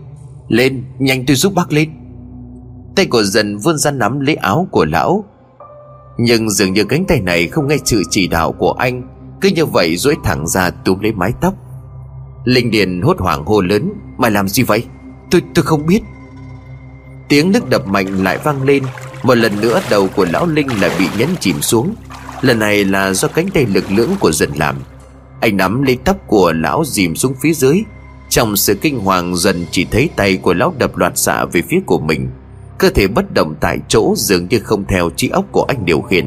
Lên, nhanh tôi giúp bác lên. Tay của dần vươn ra nắm lấy áo của lão. Nhưng dường như cánh tay này Không nghe sự chỉ đạo của anh, Cứ như vậy duỗi thẳng ra túm lấy mái tóc. Linh Điền hốt hoảng hô lớn, Mày làm gì vậy? Tôi tôi không biết. Tiếng nước đập mạnh lại vang lên, Một lần nữa đầu của lão Linh lại bị nhấn chìm xuống. Lần này là do cánh tay lực lưỡng của dần làm. Anh nắm lấy tóc của lão dìm xuống phía dưới. Trong sự kinh hoàng, dần chỉ thấy tay của lão đập loạt xạ về phía của mình. Cơ thể bất động tại chỗ dường như không theo trí óc của anh điều khiển.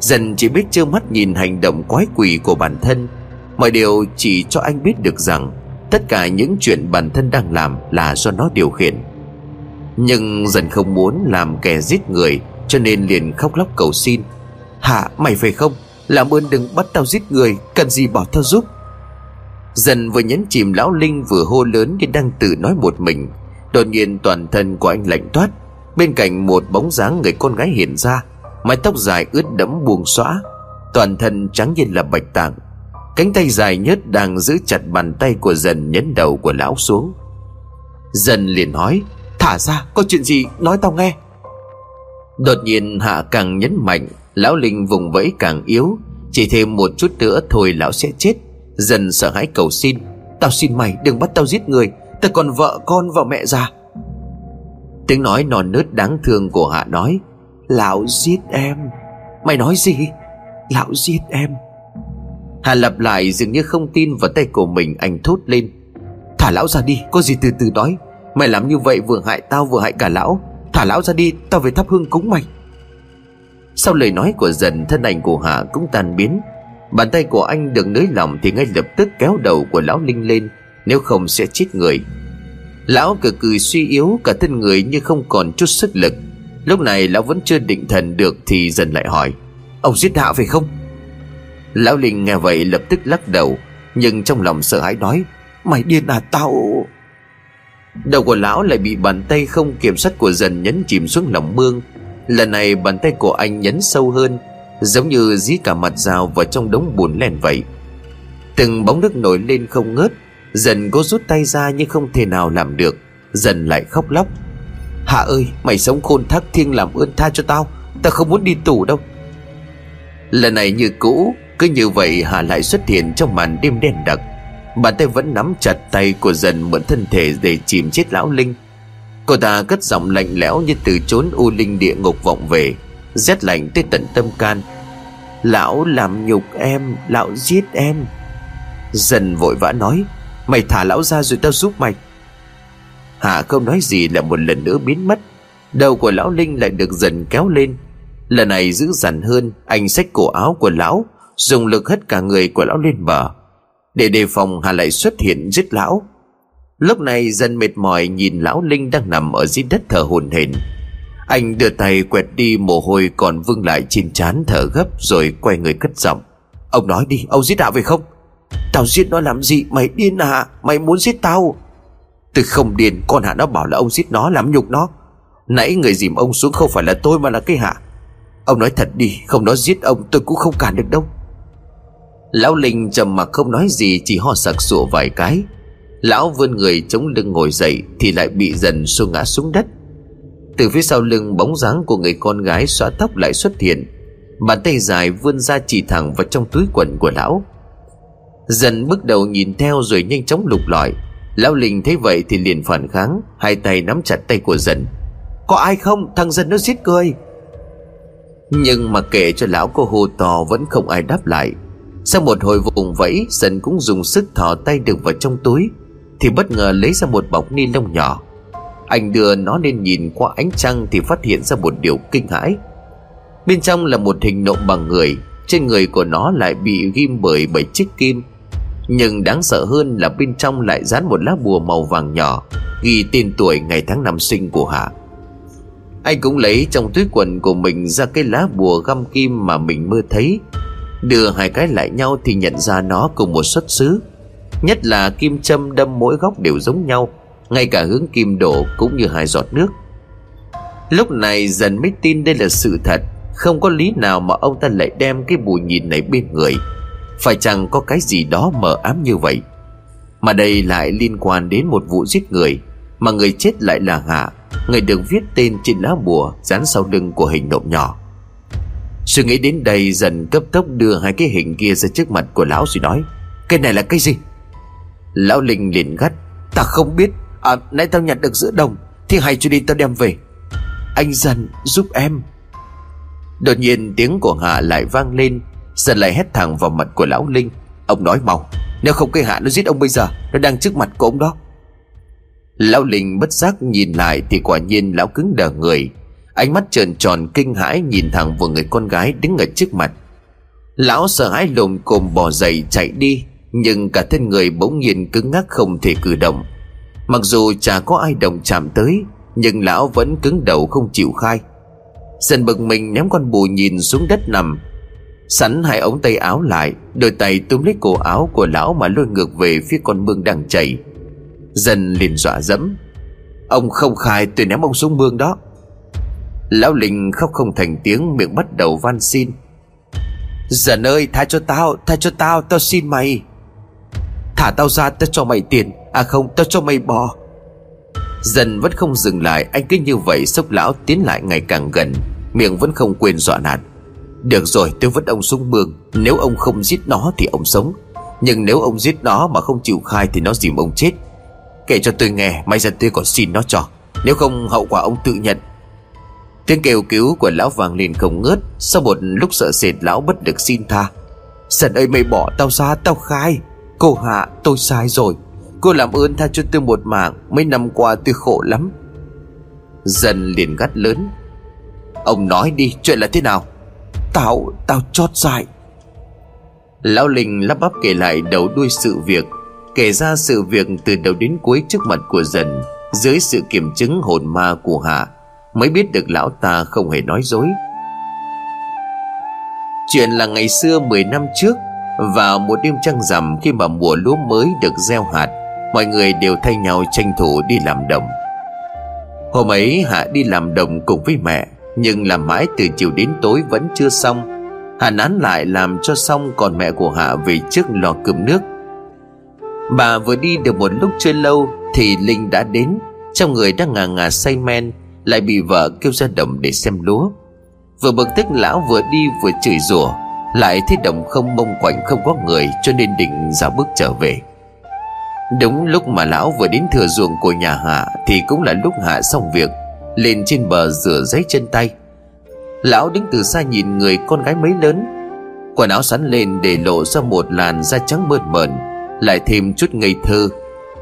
Dần chỉ biết trơ mắt nhìn hành động quái quỷ của bản thân. Mọi điều chỉ cho anh biết được rằng, Tất cả những chuyện bản thân đang làm là do nó điều khiển. Nhưng dần không muốn làm kẻ giết người, Cho nên liền khóc lóc cầu xin. Hạ, mày phải không? Làm ơn đừng bắt tao giết người, Cần gì bảo tao giúp. Dần vừa nhấn chìm lão Linh vừa hô lớn Như đang tự nói một mình. Đột nhiên toàn thân của anh lạnh toát. Bên cạnh một bóng dáng người con gái hiện ra, Mái tóc dài ướt đẫm buông xõa, Toàn thân trắng như là bạch tạng. Cánh tay dài nhất đang giữ chặt bàn tay của dần nhấn đầu của lão xuống. Dần liền nói, Thả ra, có chuyện gì nói tao nghe. Đột nhiên Hạ càng nhấn mạnh Lão Linh vùng vẫy càng yếu. Chỉ thêm một chút nữa thôi lão sẽ chết. Dần sợ hãi cầu xin. Tao xin mày, đừng bắt tao giết người. Tao còn vợ con và mẹ già. Tiếng nói non nớt đáng thương của Hạ nói, Lão giết em. Mày nói gì? Lão giết em. Hà lặp lại dường như không tin vào tay của mình Anh thốt lên, Thả lão ra đi, có gì từ từ nói. Mày làm như vậy vừa hại tao vừa hại cả lão. Thả lão ra đi, tao về thắp hương cúng mày sau lời nói của dần, thân ảnh của Hạ cũng tan biến. Bàn tay của anh được nới lỏng Thì ngay lập tức kéo đầu của lão Linh lên, Nếu không sẽ chết người. Lão cực cười suy yếu, Cả thân người như không còn chút sức lực. Lúc này lão vẫn chưa định thần được Thì dần lại hỏi, Ông giết Hạ phải không? Lão Linh nghe vậy lập tức lắc đầu, Nhưng trong lòng sợ hãi nói, Mày điên à tao Đầu của lão lại bị bàn tay không kiểm soát của dần nhấn chìm xuống lòng mương. Lần này bàn tay của anh nhấn sâu hơn, Giống như dí cả mặt dao vào trong đống bùn len vậy. Từng bóng nước nổi lên không ngớt, Dần cố rút tay ra nhưng không thể nào làm được, Dần lại khóc lóc. Hạ ơi, mày sống khôn thác thiêng làm ơn tha cho tao Tao không muốn đi tù đâu. Lần này như cũ, Cứ như vậy Hạ lại xuất hiện trong màn đêm đen đặc. Bàn tay vẫn nắm chặt tay của dần mượn thân thể để chìm chết lão Linh. Cô ta cất giọng lạnh lẽo như từ chốn u linh địa ngục vọng về, Rét lạnh tới tận tâm can. Lão làm nhục em, Lão giết em. Dần vội vã nói, Mày thả lão ra rồi tao giúp mày. Hạ không nói gì là một lần nữa biến mất. Đầu của lão Linh lại được dần kéo lên. Lần này giữ dằn hơn, Anh xách cổ áo của lão, Dùng lực hất cả người của lão lên bờ. Để đề phòng Hà lại xuất hiện giết lão. Lúc này dần mệt mỏi nhìn lão Linh đang nằm ở dưới đất thở hồn hển Anh đưa tay quẹt đi mồ hôi còn vương lại trên trán thở gấp rồi quay người cất giọng. Ông nói đi, ông giết đạo về không? Tao giết nó làm gì? Mày điên à Mày muốn giết tao? Tôi không điên, con hạ nó bảo là ông giết nó, làm nhục nó. Nãy người dìm ông xuống không phải là tôi mà là cái hạ Ông nói thật đi, Không nó giết ông, tôi cũng không cản được đâu. Lão Linh trầm mặc không nói gì, Chỉ ho sặc sụa vài cái. Lão vươn người chống lưng ngồi dậy Thì lại bị dần xô ngã xuống đất. Từ phía sau lưng bóng dáng của người con gái xóa tóc lại xuất hiện. Bàn tay dài vươn ra chỉ thẳng vào trong túi quần của lão. Dần bước đầu nhìn theo rồi nhanh chóng lục lọi. Lão Linh thấy vậy thì liền phản kháng, Hai tay nắm chặt tay của dần. Có ai không? Thằng dần nó giết cười Nhưng mà kể cho lão cô hô to Vẫn không ai đáp lại. Sau một hồi vùng vẫy, Dần cũng dùng sức thò tay được vào trong túi thì bất ngờ lấy ra một bọc ni lông nhỏ. Anh đưa nó lên nhìn qua ánh trăng Thì phát hiện ra một điều kinh hãi. Bên trong là một hình nộm bằng người, Trên người của nó lại bị ghim bởi bảy chiếc kim. Nhưng đáng sợ hơn là bên trong lại dán một lá bùa màu vàng nhỏ, Ghi tên tuổi ngày tháng năm sinh của Hạ. Anh cũng lấy trong túi quần của mình ra cái lá bùa găm kim mà mình mơ thấy. Đưa hai cái lại nhau thì nhận ra nó cùng một xuất xứ. Nhất là kim châm đâm mỗi góc đều giống nhau, Ngay cả hướng kim đổ cũng như hai giọt nước. Lúc này dần mới tin đây là sự thật, Không có lý nào mà ông ta lại đem cái bù nhìn này bên người. Phải chẳng có cái gì đó mờ ám như vậy? Mà đây lại liên quan đến một vụ giết người, Mà người chết lại là Hạ, Người được viết tên trên lá bùa Dán sau lưng của hình nộm nhỏ. Suy nghĩ đến đây dần cấp tốc đưa hai cái hình kia ra trước mặt của lão rồi nói, Cái này là cái gì? Lão Linh liền gắt. Ta không biết. À nãy tao nhặt được giữa đồng, Thì hay cho đi tao đem về. Anh dần giúp em. Đột nhiên tiếng của Hạ lại vang lên. Dần lại hét thẳng vào mặt của lão Linh. Ông nói mau, Nếu không cái Hạ nó giết ông bây giờ, Nó đang trước mặt của ông đó. Lão Linh bất giác nhìn lại Thì quả nhiên lão cứng đờ người. Ánh mắt trợn tròn kinh hãi Nhìn thẳng vào người con gái đứng ở trước mặt. Lão sợ hãi lồm cồm bỏ dậy chạy đi. Nhưng cả thân người bỗng nhiên cứng ngắc không thể cử động. Mặc dù chả có ai đồng chạm tới, Nhưng lão vẫn cứng đầu không chịu khai. Dần bực mình ném con bù nhìn xuống đất nằm. Sẵn hai ống tay áo lại, Đôi tay túm lấy cổ áo của lão Mà lôi ngược về phía con mương đang chảy. Dần liền dọa dẫm. Ông không khai tôi ném ông xuống mương đó. Lão Linh khóc không thành tiếng, Miệng bắt đầu van xin. Dần ơi, tha cho tao, Tha cho tao tao xin mày. Thả tao ra, tao cho mày tiền. À không, tao cho mày bò. Dần vẫn không dừng lại, Anh cứ như vậy, sốc lão tiến lại ngày càng gần. Miệng vẫn không quên dọa nạt. Được rồi, tôi vứt ông xuống mương Nếu ông không giết nó thì ông sống. Nhưng nếu ông giết nó mà không chịu khai Thì nó dìm ông chết. Kể cho tôi nghe, May ra tôi còn xin nó cho. Nếu không, hậu quả ông tự nhận. Tiếng kêu cứu của lão vàng liền không ngớt. Sau một lúc sợ sệt, lão bất được xin tha. Sần ơi, mày bỏ tao ra, tao khai. Cô Hạ tôi sai rồi. Cô làm ơn tha cho tôi một mạng Mấy năm qua tôi khổ lắm. Dần liền gắt lớn. Ông nói đi chuyện là thế nào? Tao, tao chót dại. Lão Linh lắp bắp kể lại đầu đuôi sự việc Kể ra sự việc từ đầu đến cuối trước mặt của dần Dưới sự kiểm chứng hồn ma của Hạ Mới biết được lão ta không hề nói dối. Chuyện là ngày xưa 10 năm trước vào một đêm trăng rằm Khi mà mùa lúa mới được gieo hạt, Mọi người đều thay nhau tranh thủ đi làm đồng. Hôm ấy Hạ đi làm đồng cùng với mẹ, Nhưng làm mãi từ chiều đến tối vẫn chưa xong. Hạ nán lại làm cho xong Còn mẹ của Hạ về trước lò cơm nước. Bà vừa đi được một lúc chưa lâu Thì Linh đã đến, Trong người đang ngà ngà say men, Lại bị vợ kêu ra đồng để xem lúa. Vừa bực tức, lão vừa đi vừa chửi rủa. Lại thấy đồng không mông quạnh không có người Cho nên định ra bước trở về. Đúng lúc mà lão vừa đến thừa ruộng của nhà Hạ Thì cũng là lúc Hạ xong việc, Lên trên bờ rửa giấy chân tay. Lão đứng từ xa nhìn người con gái mấy lớn, Quần áo sắn lên để lộ ra một làn da trắng mơn mờn Lại thêm chút ngây thơ.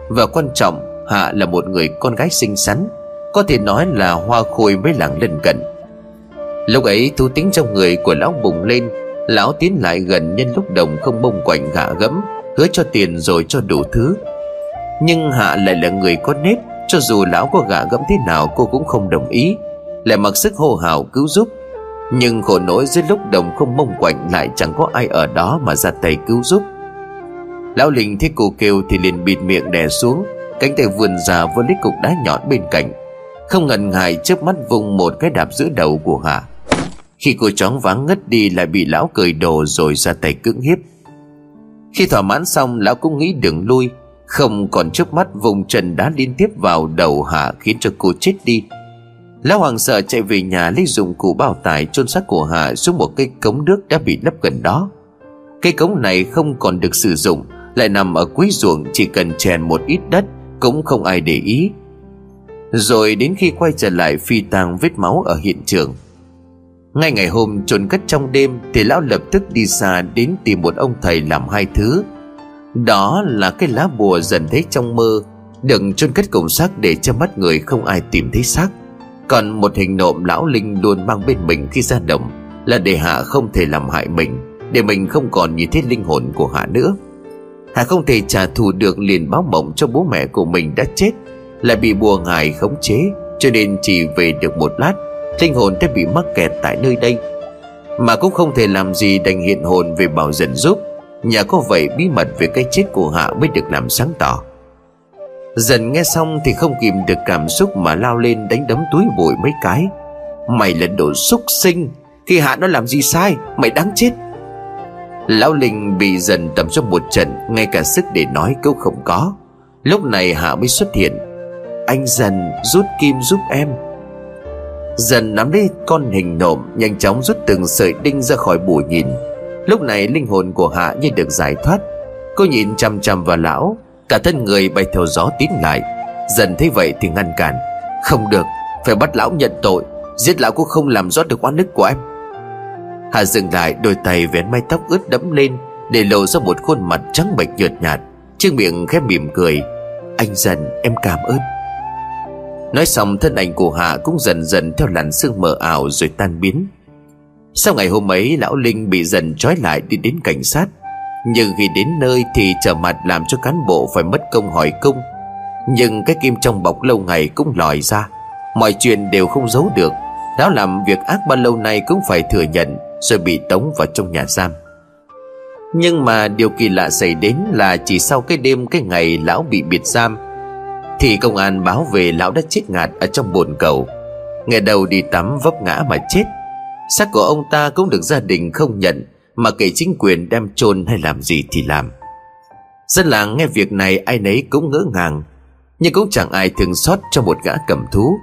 Và quan trọng, Hạ là một người con gái xinh xắn, Có thể nói là hoa khôi mấy làng lân cận. Lúc ấy, thú tính trong người của lão bùng lên Lão tiến lại gần nhân lúc đồng không bông quạnh gạ gẫm, Hứa cho tiền rồi cho đủ thứ. Nhưng Hạ lại là người có nết Cho dù lão có gạ gẫm thế nào cô cũng không đồng ý, Lại mặc sức hô hào cứu giúp. Nhưng khổ nỗi dưới lúc đồng không mông quạnh Lại chẳng có ai ở đó mà ra tay cứu giúp. Lão Linh thấy cô kêu thì liền bịt miệng đè xuống, Cánh tay vườn già với lấy cục đá nhọn bên cạnh, Không ngần ngại chớp mắt vùng một cái đạp giữa đầu của Hạ. Khi cô chóng váng ngất đi lại bị lão cười đồ rồi ra tay cưỡng hiếp. Khi thỏa mãn xong, lão cũng nghĩ đường lui, không còn trước mắt vùng trần đá liên tiếp vào đầu Hạ khiến cho cô chết đi. Lão Hoàng sợ chạy về nhà lấy dụng cụ bao tải chôn xác của Hạ xuống một cây cống nước đã bị lấp gần đó. Cây cống này không còn được sử dụng, Lại nằm ở cuối ruộng, chỉ cần chèn một ít đất Cũng không ai để ý. Rồi đến khi quay trở lại phi tang vết máu ở hiện trường ngay ngày hôm trốn cất trong đêm, Thì lão lập tức đi xa đến tìm một ông thầy làm hai thứ. Đó là cái lá bùa dần thấy trong mơ Đừng chôn cất cổng xác để cho mắt người không ai tìm thấy xác. Còn một hình nộm lão linh luôn mang bên mình khi ra đồng, Là để hạ không thể làm hại mình, Để mình không còn nhìn thấy linh hồn của Hạ nữa. Hạ không thể trả thù được liền báo mộng cho bố mẹ của mình đã chết, Lại bị bùa ngài khống chế, Cho nên chỉ về được một lát Linh hồn đã bị mắc kẹt tại nơi đây, Mà cũng không thể làm gì đành hiện hồn về bảo dần giúp. Nhà có vậy bí mật về cái chết của Hạ mới được làm sáng tỏ. Dần nghe xong thì không kìm được cảm xúc mà lao lên đánh đấm túi bụi mấy cái. Mày là đồ xúc sinh, Khi Hạ nó làm gì sai, Mày đáng chết. Lão Linh bị dần tầm cho một trận, Ngay cả sức để nói câu không có. Lúc này Hạ mới xuất hiện. Anh dần rút kim giúp em. Dần nắm lấy con hình nộm, Nhanh chóng rút từng sợi đinh ra khỏi bùa nhìn. Lúc này linh hồn của Hạ như được giải thoát. Cô nhìn chăm chăm vào lão, Cả thân người bay theo gió tín lại. Dần thấy vậy thì ngăn cản. Không được, Phải bắt lão nhận tội, Giết lão cũng không làm rót được oan nước của em. Hạ dừng lại, đôi tay vén mái tóc ướt đẫm lên, Để lộ ra một khuôn mặt trắng bệch nhợt nhạt. Chiếc miệng khép mỉm cười. Anh dần, em cảm ơn. Nói xong, thân ảnh của Hạ cũng dần dần theo làn sương mờ ảo rồi tan biến. Sau ngày hôm ấy, lão Linh bị dần trói lại đi đến cảnh sát. Nhưng khi đến nơi thì trở mặt làm cho cán bộ phải mất công hỏi cung. Nhưng cái kim trong bọc lâu ngày cũng lòi ra. Mọi chuyện đều không giấu được. Lão làm việc ác bao lâu nay cũng phải thừa nhận, Rồi bị tống vào trong nhà giam. Nhưng mà điều kỳ lạ xảy đến là chỉ sau cái đêm cái ngày lão bị biệt giam thì công an báo về lão đã chết ngạt ở trong bồn cầu. Ngày đầu đi tắm vấp ngã mà chết. Xác của ông ta cũng được gia đình không nhận, Mà kể chính quyền đem chôn hay làm gì thì làm. Dân làng nghe việc này, ai nấy cũng ngỡ ngàng, Nhưng cũng chẳng ai thương xót cho một gã cầm thú.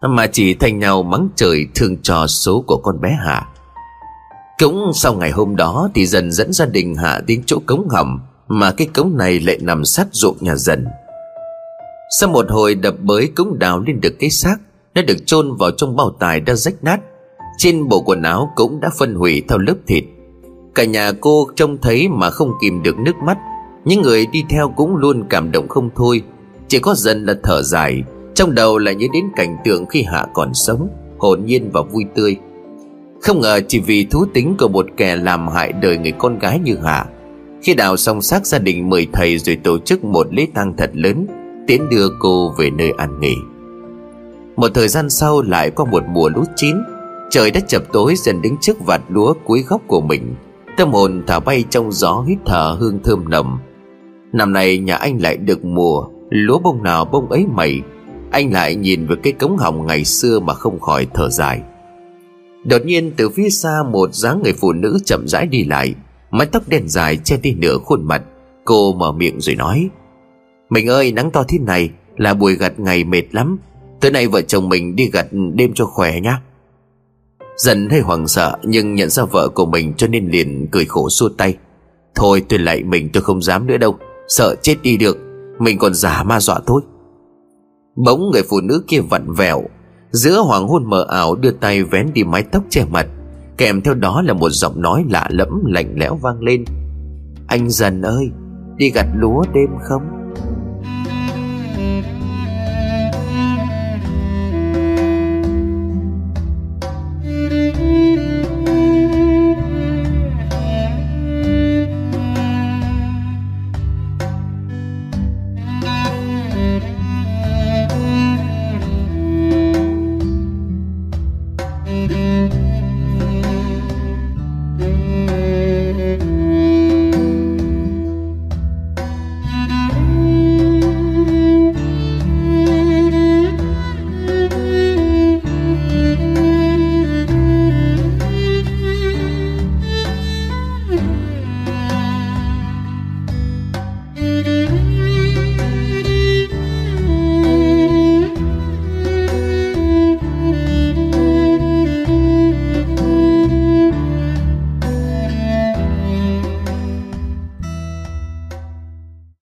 Mà chỉ thành nhau mắng trời thương cho số của con bé Hạ Cũng sau ngày hôm đó Thì dần dẫn gia đình Hạ đến chỗ cống hầm, Mà cái cống này lại nằm sát ruộng nhà dần sau một hồi đập bới cũng đào lên được cái xác Nó được chôn vào trong bao tài đã rách nát. Trên bộ quần áo cũng đã phân hủy theo lớp thịt. Cả nhà cô trông thấy mà không kìm được nước mắt. Những người đi theo cũng luôn cảm động không thôi. Chỉ có dần là thở dài, trong đầu lại nhớ đến cảnh tượng khi Hạ còn sống, Hồn nhiên và vui tươi. Không ngờ chỉ vì thú tính của một kẻ làm hại đời người con gái như Hạ, Khi đào xong xác gia đình mời thầy rồi tổ chức một lễ tang thật lớn Tiến đưa cô về nơi an nghỉ. Một thời gian sau lại qua một mùa lúa chín. Trời đã chập tối dần đứng trước vạt lúa cuối góc của mình. Tâm hồn thả bay trong gió hít thở hương thơm nồng. Năm nay nhà anh lại được mùa, Lúa bông nào bông ấy mẩy anh lại nhìn về cái cống hồng ngày xưa mà không khỏi thở dài. Đột nhiên từ phía xa một dáng người phụ nữ chậm rãi đi lại, Mái tóc đen dài che đi nửa khuôn mặt. Cô mở miệng rồi nói mình ơi, nắng to thế này Là buổi gặt ngày mệt lắm. Tới nay vợ chồng mình đi gặt đêm cho khỏe nhá. Dần hơi hoảng sợ, Nhưng nhận ra vợ của mình cho nên liền cười khổ xua tay. Thôi tôi lại mình, tôi không dám nữa đâu. Sợ chết đi được, Mình còn giả ma dọa thôi. Bỗng người phụ nữ kia vặn vẹo, Giữa hoàng hôn mờ ảo đưa tay vén đi mái tóc che mặt. Kèm theo đó là một giọng nói lạ lẫm lạnh lẽo vang lên. Anh dần ơi, Đi gặt lúa đêm không?